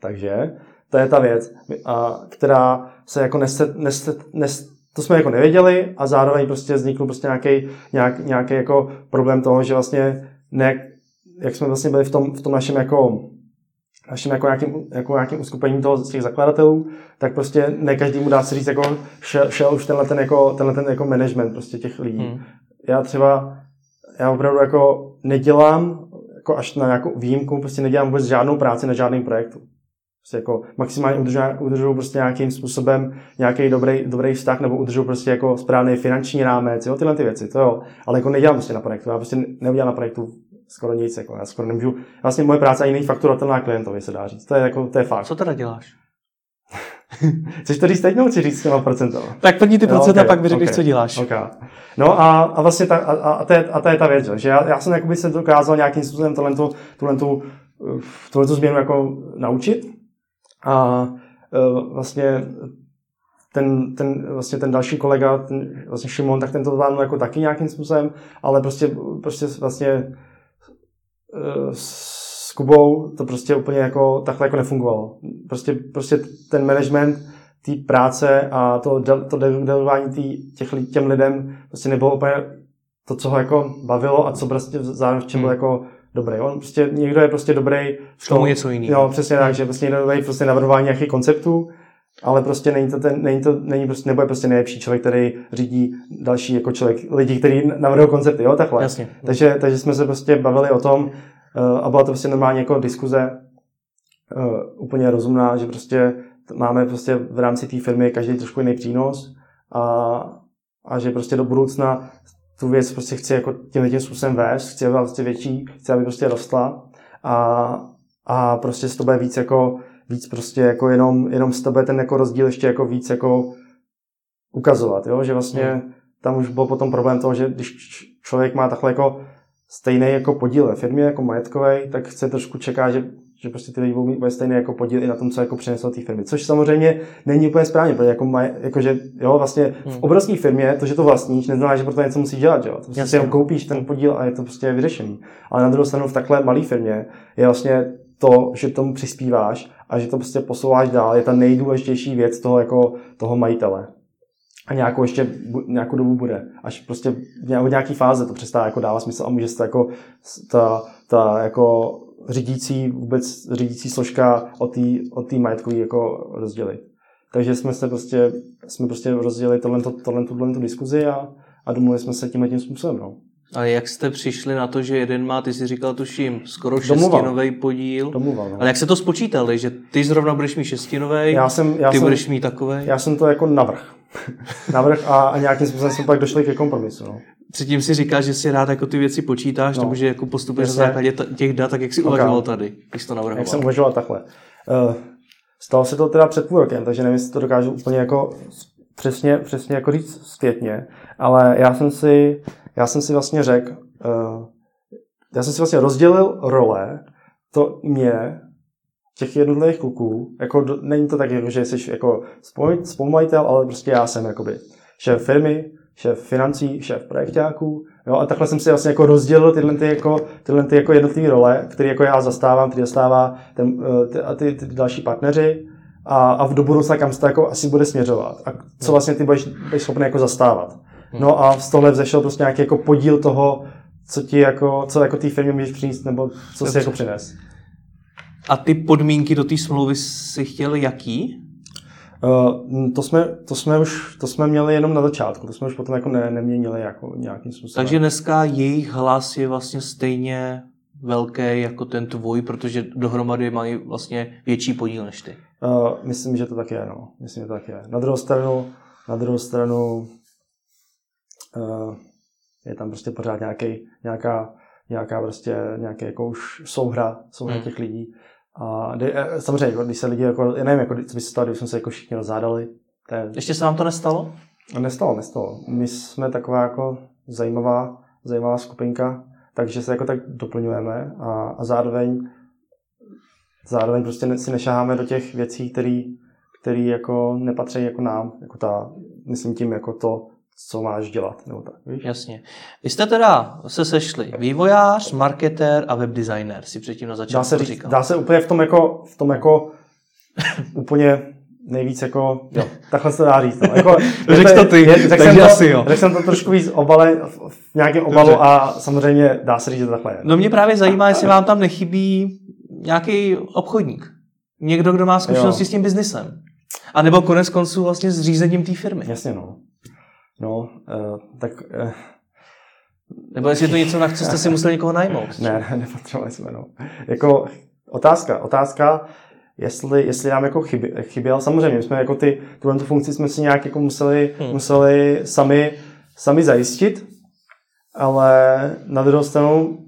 Takže to je ta věc, a, která se jako neset, neset, neset, to jsme jako nevěděli a zároveň prostě vznikl prostě nějaký, nějak, nějaký jako problém toho, že vlastně ne, jak jsme vlastně byli v tom, v tom našem jako našem jako nějakým, jako nějakým uskupením toho z těch zakladatelů, tak prostě ne každý mu dá se říct, jako šel, šel už tenhle ten jako, tenhle ten jako management prostě těch lidí. Hmm. Já třeba, já opravdu jako nedělám, jako až na nějakou výjimku, prostě nedělám vůbec žádnou práci na žádném projektu. Prostě jako maximálně udržují prostě nějakým způsobem nějaký dobrý, dobrý vztah nebo udržují prostě jako správný finanční rámec, jo, tyhle ty věci, to jo. Ale jako nedělám prostě na projektu, já prostě neudělám na projektu skoro nic, jako já skoro nemůžu, vlastně moje práce ani není fakturovatelná klientovi, se dá říct, to je jako, to je fakt. Co teda děláš? Chceš to říct teď, nebo chci říct těma procenta? Tak první ty procenta, no, okay, pak mi řekneš, okay, co děláš. Okay. No a, a vlastně ta, a, a, to je, a to je ta věc, že já, já jsem jakoby se dokázal nějakým způsobem tohle tu, tu změnu jako naučit, a uh, vlastně ten, ten, vlastně ten další kolega, ten, vlastně Šimon, tak ten to zvládnul jako taky nějakým způsobem, ale prostě, prostě vlastně uh, s Kubou to prostě úplně jako takhle jako nefungovalo. Prostě, prostě ten management té práce a to, to delování těch, těm lidem prostě nebylo úplně to, co ho jako bavilo a co prostě zároveň v čem byl hmm. jako dobrý. On prostě, někdo je prostě dobrý v tom, něco jiného. Jo, přesně tak, že prostě někdo je prostě navrhování nějakých konceptů, ale prostě není to, ten, není to není prostě, nebo je prostě nejlepší člověk, který řídí další jako člověk, lidi, kteří navrhují koncepty, jo, takhle. Jasně. Takže, takže jsme se prostě bavili o tom uh, a byla to prostě normálně jako diskuze uh, úplně rozumná, že prostě máme prostě v rámci té firmy každý trošku jiný přínos a, a že prostě do budoucna tu věc prostě chci jako tím tím způsobem vést, chci, aby byla prostě větší, chci, aby prostě rostla a, a prostě z toho bude víc jako, víc prostě jako jenom, jenom z toho ten jako rozdíl ještě jako víc jako ukazovat, jo? že vlastně hmm. tam už byl potom problém toho, že když člověk má takhle jako stejný jako podíl ve firmě, jako majetkový, tak chce trošku čekat, že že prostě ty lidi budou mít stejný jako podíl i na tom, co jako přineslo té firmy. Což samozřejmě není úplně správně, protože jako, maj, jako že, jo, vlastně v hmm. obrovské firmě to, že to vlastníš, neznamená, že pro to něco musí dělat, jo. To prostě si jenom koupíš ten podíl a je to prostě vyřešený. Ale na druhou stranu v takhle malé firmě je vlastně to, že tomu přispíváš a že to prostě posouváš dál, je ta nejdůležitější věc toho, jako, toho majitele. A nějakou ještě nějakou dobu bude. Až prostě v nějaký fáze to přestává jako dávat smysl a může se to jako ta, ta jako řídící, vůbec řídící složka od té od majetkové jako rozdělit. Takže jsme se prostě, jsme prostě rozdělili tohle, tohle, tohle tu diskuzi a, a domluvili jsme se tímhle tím způsobem. No. A jak jste přišli na to, že jeden má, ty si říkal, tuším, skoro šestinový podíl. Domluval, no. Ale jak se to spočítali, že ty zrovna budeš mít šestinový, já jsem, já ty jsem, budeš mít takový? Já jsem to jako navrh. navrh a, a nějakým způsobem jsme pak došli ke kompromisu. No. Předtím si říkáš, že si rád jako ty věci počítáš, no. nebo že jako postupuješ na základě těch dat, tak jak si okay. uvažoval tady, když to navrhoval. Jak jsem uvažoval takhle. Uh, Stalo se to teda před půl rokem, takže nevím, jestli to dokážu úplně jako přesně, přesně jako říct zpětně, ale já jsem si, já jsem si vlastně řekl, uh, já jsem si vlastně rozdělil role, to mě, těch jednotlivých kluků, jako do, není to tak, jako, že jsi jako spolumajitel, ale prostě já jsem jakoby šéf firmy, šéf financí, šéf projektáků, jo, a takhle jsem si vlastně jako rozdělil tyhle, ty jako, tyhle ty jako jednotlivé role, které jako já zastávám, který zastává ten, eh, ty, a ty, ty, další partneři a, a v do budoucna kam se to jako asi bude směřovat a co vlastně ty budeš, budeš schopný jako zastávat. No a z tohle vzešel prostě nějaký jako podíl toho, co ti jako, co jako té firmě můžeš přinést, nebo co si jako přines. A ty podmínky do té smlouvy si chtěl jaký? Uh, to, jsme, to, jsme už, to jsme měli jenom na začátku, to jsme už potom jako ne, neměnili jako nějakým způsobem. Takže dneska jejich hlas je vlastně stejně velký jako ten tvůj, protože dohromady mají vlastně větší podíl než ty. Uh, myslím, že to tak je, no. Myslím, že to tak je. Na druhou stranu, na druhou stranu uh, je tam prostě pořád nějaký, nějaká, nějaká prostě, nějaký jako už souhra, souhra hmm. těch lidí. A de, samozřejmě, jako, když se lidi, jako, já nevím, jako, co by se stalo, jsme se jako všichni rozádali. je... Ještě se vám to nestalo? Nestalo, nestalo. My jsme taková jako zajímavá, zajímavá skupinka, takže se jako tak doplňujeme a, a zároveň zároveň prostě si nešáháme do těch věcí, které který jako nepatří jako nám, jako ta, myslím tím jako to, co máš dělat. Nebo tak, víš? Jasně. Vy jste teda se sešli vývojář, marketér a webdesigner, si předtím na začátku dá se říct, říkal. Dá se úplně v tom jako, v tom jako úplně nejvíc jako, jo, takhle se dá říct. No. Jako, Řekl to ty, je, řekl jsem to, asi jo. Řekl jsem to trošku víc obale, v nějakém obalu Dobře. a samozřejmě dá se říct, že takhle je. No mě právě zajímá, jestli vám tam nechybí nějaký obchodník. Někdo, kdo má zkušenosti jo. s tím biznisem. A nebo konec konců vlastně s řízením té firmy. Jasně, no. No, uh, tak... Uh, nebo jestli je to něco, na co jste si museli někoho najmout. Ne, ne, nepotřebovali jsme, no. Jako otázka, otázka, jestli, jestli nám jako chyby, chyběl, samozřejmě, jsme jako ty, tuhle tu funkci jsme si nějak jako museli, hmm. museli sami, sami zajistit, ale na druhou stranu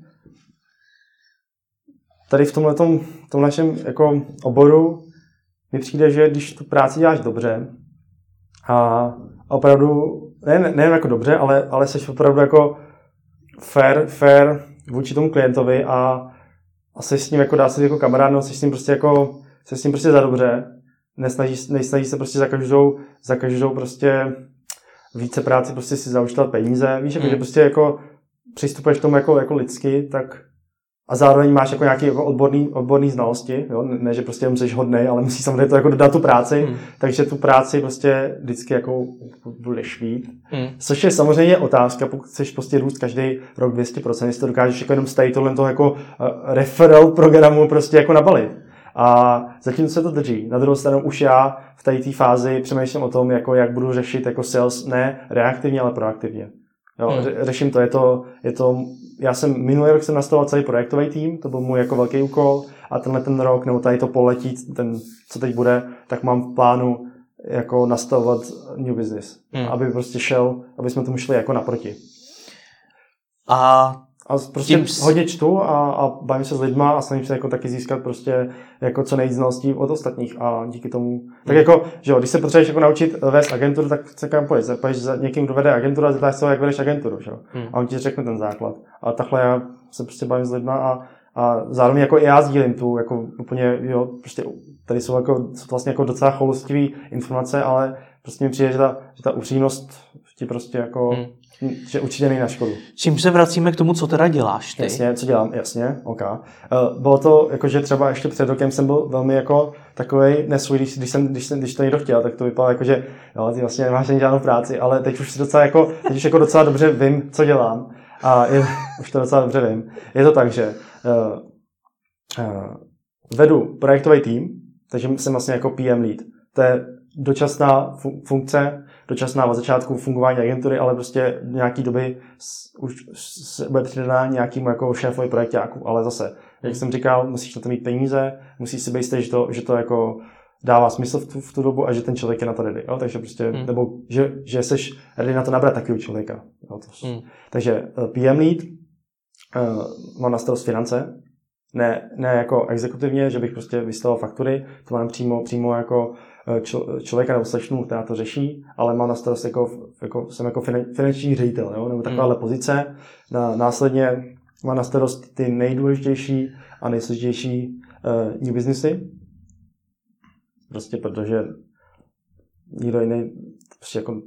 tady v tomhle tom našem jako oboru mi přijde, že když tu práci děláš dobře a opravdu, ne, ne jako dobře, ale, ale jsi opravdu jako fair, fair vůči tomu klientovi a, a jsi s ním jako dá se jako kamarád, no, jsi s ním prostě jako, jsi s ním prostě za dobře, nesnažíš, nesnažíš se prostě za každou, za každou prostě více práci prostě si zaučtovat peníze, víš, jako, mm. že prostě jako přistupuješ k tomu jako, jako lidsky, tak a zároveň máš jako nějaké jako odborný, odborný znalosti, jo? Ne, že prostě musíš hodnej, ale musíš samozřejmě to jako dodat tu práci, hmm. takže tu práci prostě vždycky jako budeš mít. Hmm. Což je samozřejmě otázka, pokud chceš prostě růst každý rok 200%, jestli to dokážeš jako jenom z tohle toho jako uh, referral programu prostě jako nabalit. A zatím se to drží. Na druhou stranu už já v té fázi přemýšlím o tom, jako jak budu řešit jako sales ne reaktivně, ale proaktivně. Jo, hmm. Řeším to, je to, je to, já jsem minulý rok jsem nastavoval celý projektový tým, to byl můj jako velký úkol a tenhle ten rok, nebo tady to poletí, ten, co teď bude, tak mám v plánu jako nastavovat new business, hmm. aby prostě šel, aby jsme tomu šli jako naproti. A a prostě tím... hodně čtu a, a bavím se s lidma a snažím se jako taky získat prostě jako co nejvíc znalostí od ostatních a díky tomu, hmm. tak jako, že jo, když se potřebuješ jako naučit vést agenturu, tak se kam pojď, pojď za někým, kdo vede agenturu a zeptáš se, jak vedeš agenturu, že jo, hmm. a on ti řekne ten základ. A takhle já se prostě bavím s lidma a, a zároveň jako i já sdílím tu, jako úplně, jo, prostě tady jsou jako, jsou vlastně jako docela choulostivé informace, ale prostě mi přijde, že ta, že ta upřímnost ti prostě jako hmm že určitě nej na škodu. Čím se vracíme k tomu, co teda děláš ty? Jasně, co dělám, jasně, ok. Uh, bylo to, jako, že třeba ještě před rokem jsem byl velmi jako takový nesvůj, když, když, jsem, když, jsem, když to někdo chtěl, tak to vypadalo jako, že jo, ty vlastně nemáš ani žádnou práci, ale teď už si docela jako, teď už jako docela dobře vím, co dělám a je, už to docela dobře vím. Je to tak, že uh, uh, vedu projektový tým, takže jsem vlastně jako PM lead. To je dočasná funkce, dočasná od začátku fungování agentury, ale prostě nějaký doby už se bude přidaná nějakým jako šéfovi projektáku. Ale zase, jak jsem říkal, musíš na to mít peníze, musíš si být jistý, že to, že to jako dává smysl v tu, v tu dobu a že ten člověk je na to ready. Jo? Takže prostě, hmm. nebo že, že jsi ready na to nabrat takového člověka. Jo? To, hmm. Takže eh, PM lead, uh, mám na starost finance, ne, ne jako exekutivně, že bych prostě vystavoval faktury, to mám přímo, přímo jako eh, člověka nebo slečnu, která to řeší, ale mám na starost jako, jako jsem jako finanční ředitel, jo, nebo takováhle hmm. pozice. Na, následně mám na starost ty nejdůležitější a nejsložitější uh, new businessy. Prostě protože nikdo jiný prostě jako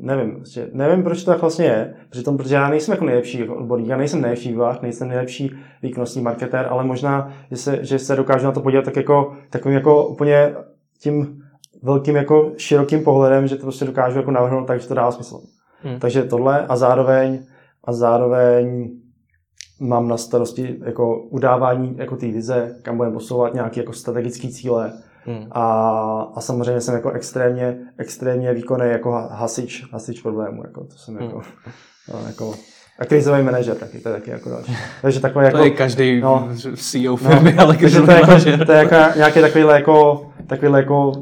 nevím, prostě nevím, proč to tak vlastně je, protože, tom, protože já nejsem jako nejlepší jako odborník, já nejsem nejlepší vývář, nejsem nejlepší výkonnostní marketér, ale možná, že se, že se dokážu na to podívat tak jako, takovým jako úplně tím velkým jako širokým pohledem, že to prostě dokážu jako navrhnout tak, že to dává smysl. Hmm. Takže tohle a zároveň a zároveň mám na starosti jako udávání jako té vize, kam budeme posouvat nějaké jako strategické cíle, Hmm. A, a samozřejmě jsem jako extrémně, extrémně výkonný jako hasič, hasič problému. Jako, to jsem hmm. jako, no, jako a krizový manažer taky, to je taky jako další. Takže takový jako... To je každý no, CEO firmy, no, ale krizový to je, jako, to je jako, nějaký takovýhle jako, takovýhle jako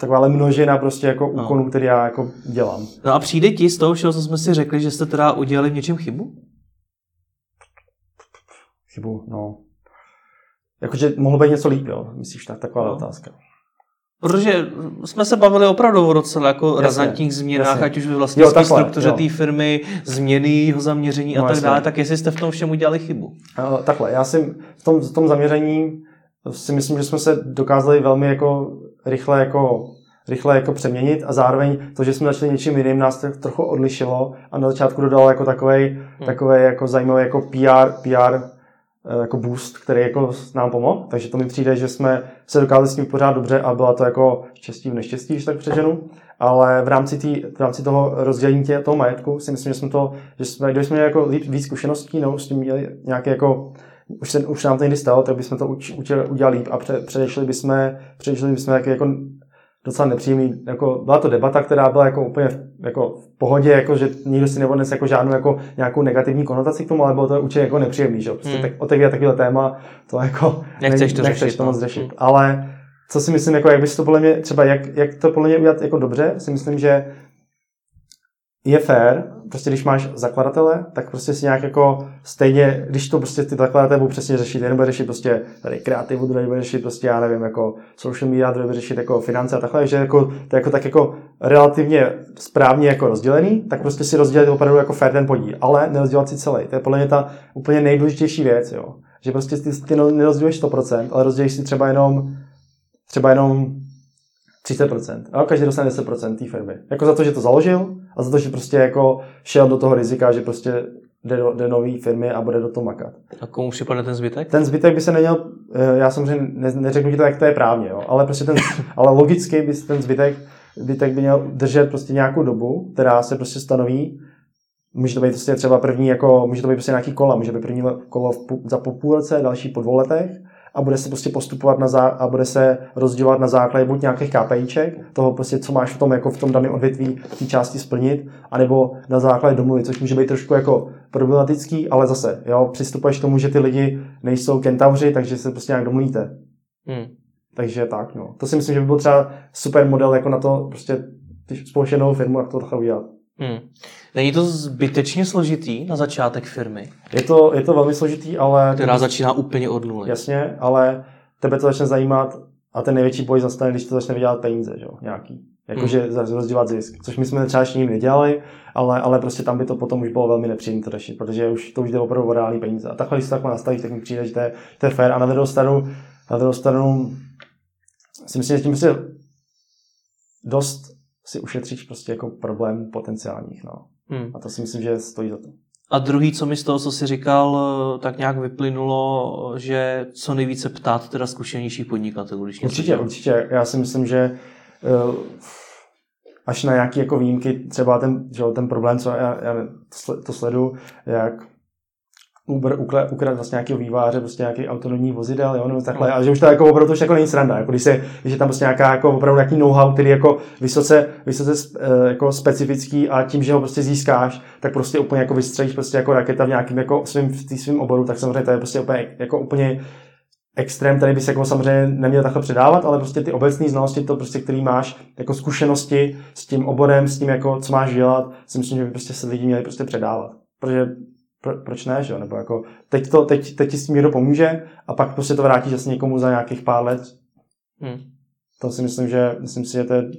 taková množina prostě jako no. úkonů, který já jako dělám. No a přijde ti z toho všeho, co jsme si řekli, že jste teda udělali v něčem chybu? Chybu, no. Jakože mohlo být něco líp, jo? Myslíš, tak taková no. otázka. Protože jsme se bavili opravdu o docela jako jasně, razantních změnách, jasně. ať už ve vlastní struktuře té firmy, změny jeho zaměření no, a tak jasně. dále, tak jestli jste v tom všem udělali chybu? Uh, takhle, já si v tom, v tom zaměření si myslím, že jsme se dokázali velmi jako rychle jako rychle jako přeměnit a zároveň to, že jsme začali něčím jiným, nás to trochu odlišilo a na začátku dodalo jako takový hmm. jako zajímavý jako PR, PR Eh, jako boost, který jako nám pomohl, takže to mi přijde, že jsme se dokázali s tím pořád dobře a byla to jako štěstí v neštěstí, když tak přeženu, ale v rámci, tý, v rámci toho rozdělení tě, toho majetku si myslím, že jsme to, že jsme, když jsme měli jako víc zkušeností, nebo s tím měli nějaké jako už, se, už nám to někdy stalo, tak bychom to uč, udělali líp a pře, předešli bychom, předešli bychom jako docela nepříjemný, jako byla to debata, která byla jako úplně v, jako v pohodě, jako že nikdo si neodnes jako žádnou jako nějakou negativní konotaci k tomu, ale bylo to určitě jako nepříjemný, že prostě hmm. tak, otevírat takové téma, to jako nechceš to, nechceš řešit, to moc no. řešit. Hmm. Ale co si myslím, jako jak bys to podle mě, třeba jak, jak to podle mě udělat jako dobře, si myslím, že je fér, prostě když máš zakladatele, tak prostě si nějak jako stejně, když to prostě ty zakladatelé budou přesně řešit, jeden bude řešit prostě tady kreativu, druhý bude řešit prostě, já nevím, jako social media, druhý bude řešit jako finance a takhle, že jako, to je jako tak jako relativně správně jako rozdělený, tak prostě si rozdělit opravdu jako fair ten podíl, ale nerozdělat si celý. To je podle mě ta úplně nejdůležitější věc, jo. Že prostě ty, ty nerozdělíš 100%, ale rozdělíš si třeba jenom třeba jenom 30%. A každý dostane 10% té firmy. Jako za to, že to založil a za to, že prostě jako šel do toho rizika, že prostě jde do, jde nový firmy a bude do toho makat. A komu připadne ten zbytek? Ten zbytek by se neměl, eh, já samozřejmě ne, neřeknu ti to, jak to je právně, jo, ale prostě ten, ale logicky by ten zbytek, zbytek by měl držet prostě nějakou dobu, která se prostě stanoví. Může to být prostě třeba první, jako, může to být prostě nějaký kola, může být první kolo v, za po půl roce, další po dvou letech a bude se prostě postupovat na zá, a bude se rozdělovat na základě buď nějakých KPIček, toho prostě, co máš v tom, jako v tom daném odvětví té části splnit, anebo na základě domluvy, což může být trošku jako problematický, ale zase, jo, přistupuješ k tomu, že ty lidi nejsou kentauři, takže se prostě nějak domluvíte. Hmm. Takže tak, no. To si myslím, že by byl třeba super model jako na to prostě společnou firmu, jak to takhle udělat. Hmm. Není to zbytečně složitý na začátek firmy? Je to, je to velmi složitý, ale... Která to... začíná úplně od nuly. Jasně, ale tebe to začne zajímat a ten největší boj zastane, když to začne vydělat peníze, že jo, nějaký. Jakože hmm. rozdělat zisk, což my jsme třeba ještě nikdy nedělali, ale, ale prostě tam by to potom už bylo velmi nepříjemné to řešit, protože už to už jde opravdu o reální peníze. A takhle, když se takhle nastavíš, tak mi přijde, že to je, to je fair. A na druhou stranu, na druhou stranu si myslím, že tím prostě dost si ušetříš prostě jako problém potenciálních. No. Hmm. A to si myslím, že stojí za to. A druhý, co mi z toho, co jsi říkal, tak nějak vyplynulo, že co nejvíce ptát teda zkušenějších podnikatelů. Když určitě, určitě. Já si myslím, že eh, až na nějaké jako výjimky, třeba ten, že ten problém, co já, já to sledu, jak Uber ukradl vlastně nějakého výváře, prostě nějaký autonomní vozidel, jo, nebo takhle, a že už to jako opravdu už jako není sranda, jako když, se, když je tam prostě nějaká jako opravdu nějaký know-how, který jako vysoce, vysoce eh, jako specifický a tím, že ho prostě získáš, tak prostě úplně jako vystřelíš prostě jako raketa v nějakým jako svým, v svým oboru, tak samozřejmě to je prostě úplně, jako úplně extrém, tady bys jako samozřejmě neměl takhle předávat, ale prostě ty obecné znalosti, to prostě, který máš, jako zkušenosti s tím oborem, s tím, jako co máš dělat, si myslím, že by prostě se lidi měli prostě předávat. Protože pro, proč ne, že Nebo jako, teď, to, teď, teď ti s tím někdo pomůže a pak prostě to vrátíš asi někomu za nějakých pár let. Hmm. To si myslím, že, myslím si, že to je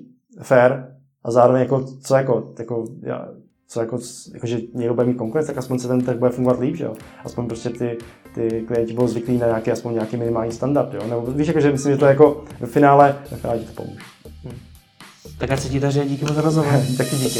fair a zároveň jako, co jako, jako já, co jako, jako že někdo bude mít konkurence, tak aspoň se ten trh bude fungovat líp, že jo? Aspoň prostě ty, ty klienti budou zvyklí na nějaký, aspoň nějaký minimální standard, jo? Nebo víš, jako, že myslím, že to jako ve finále, ve finále ti to pomůže. Hmm. Tak ať se ti daří díky moc za rozhovor. Taky díky.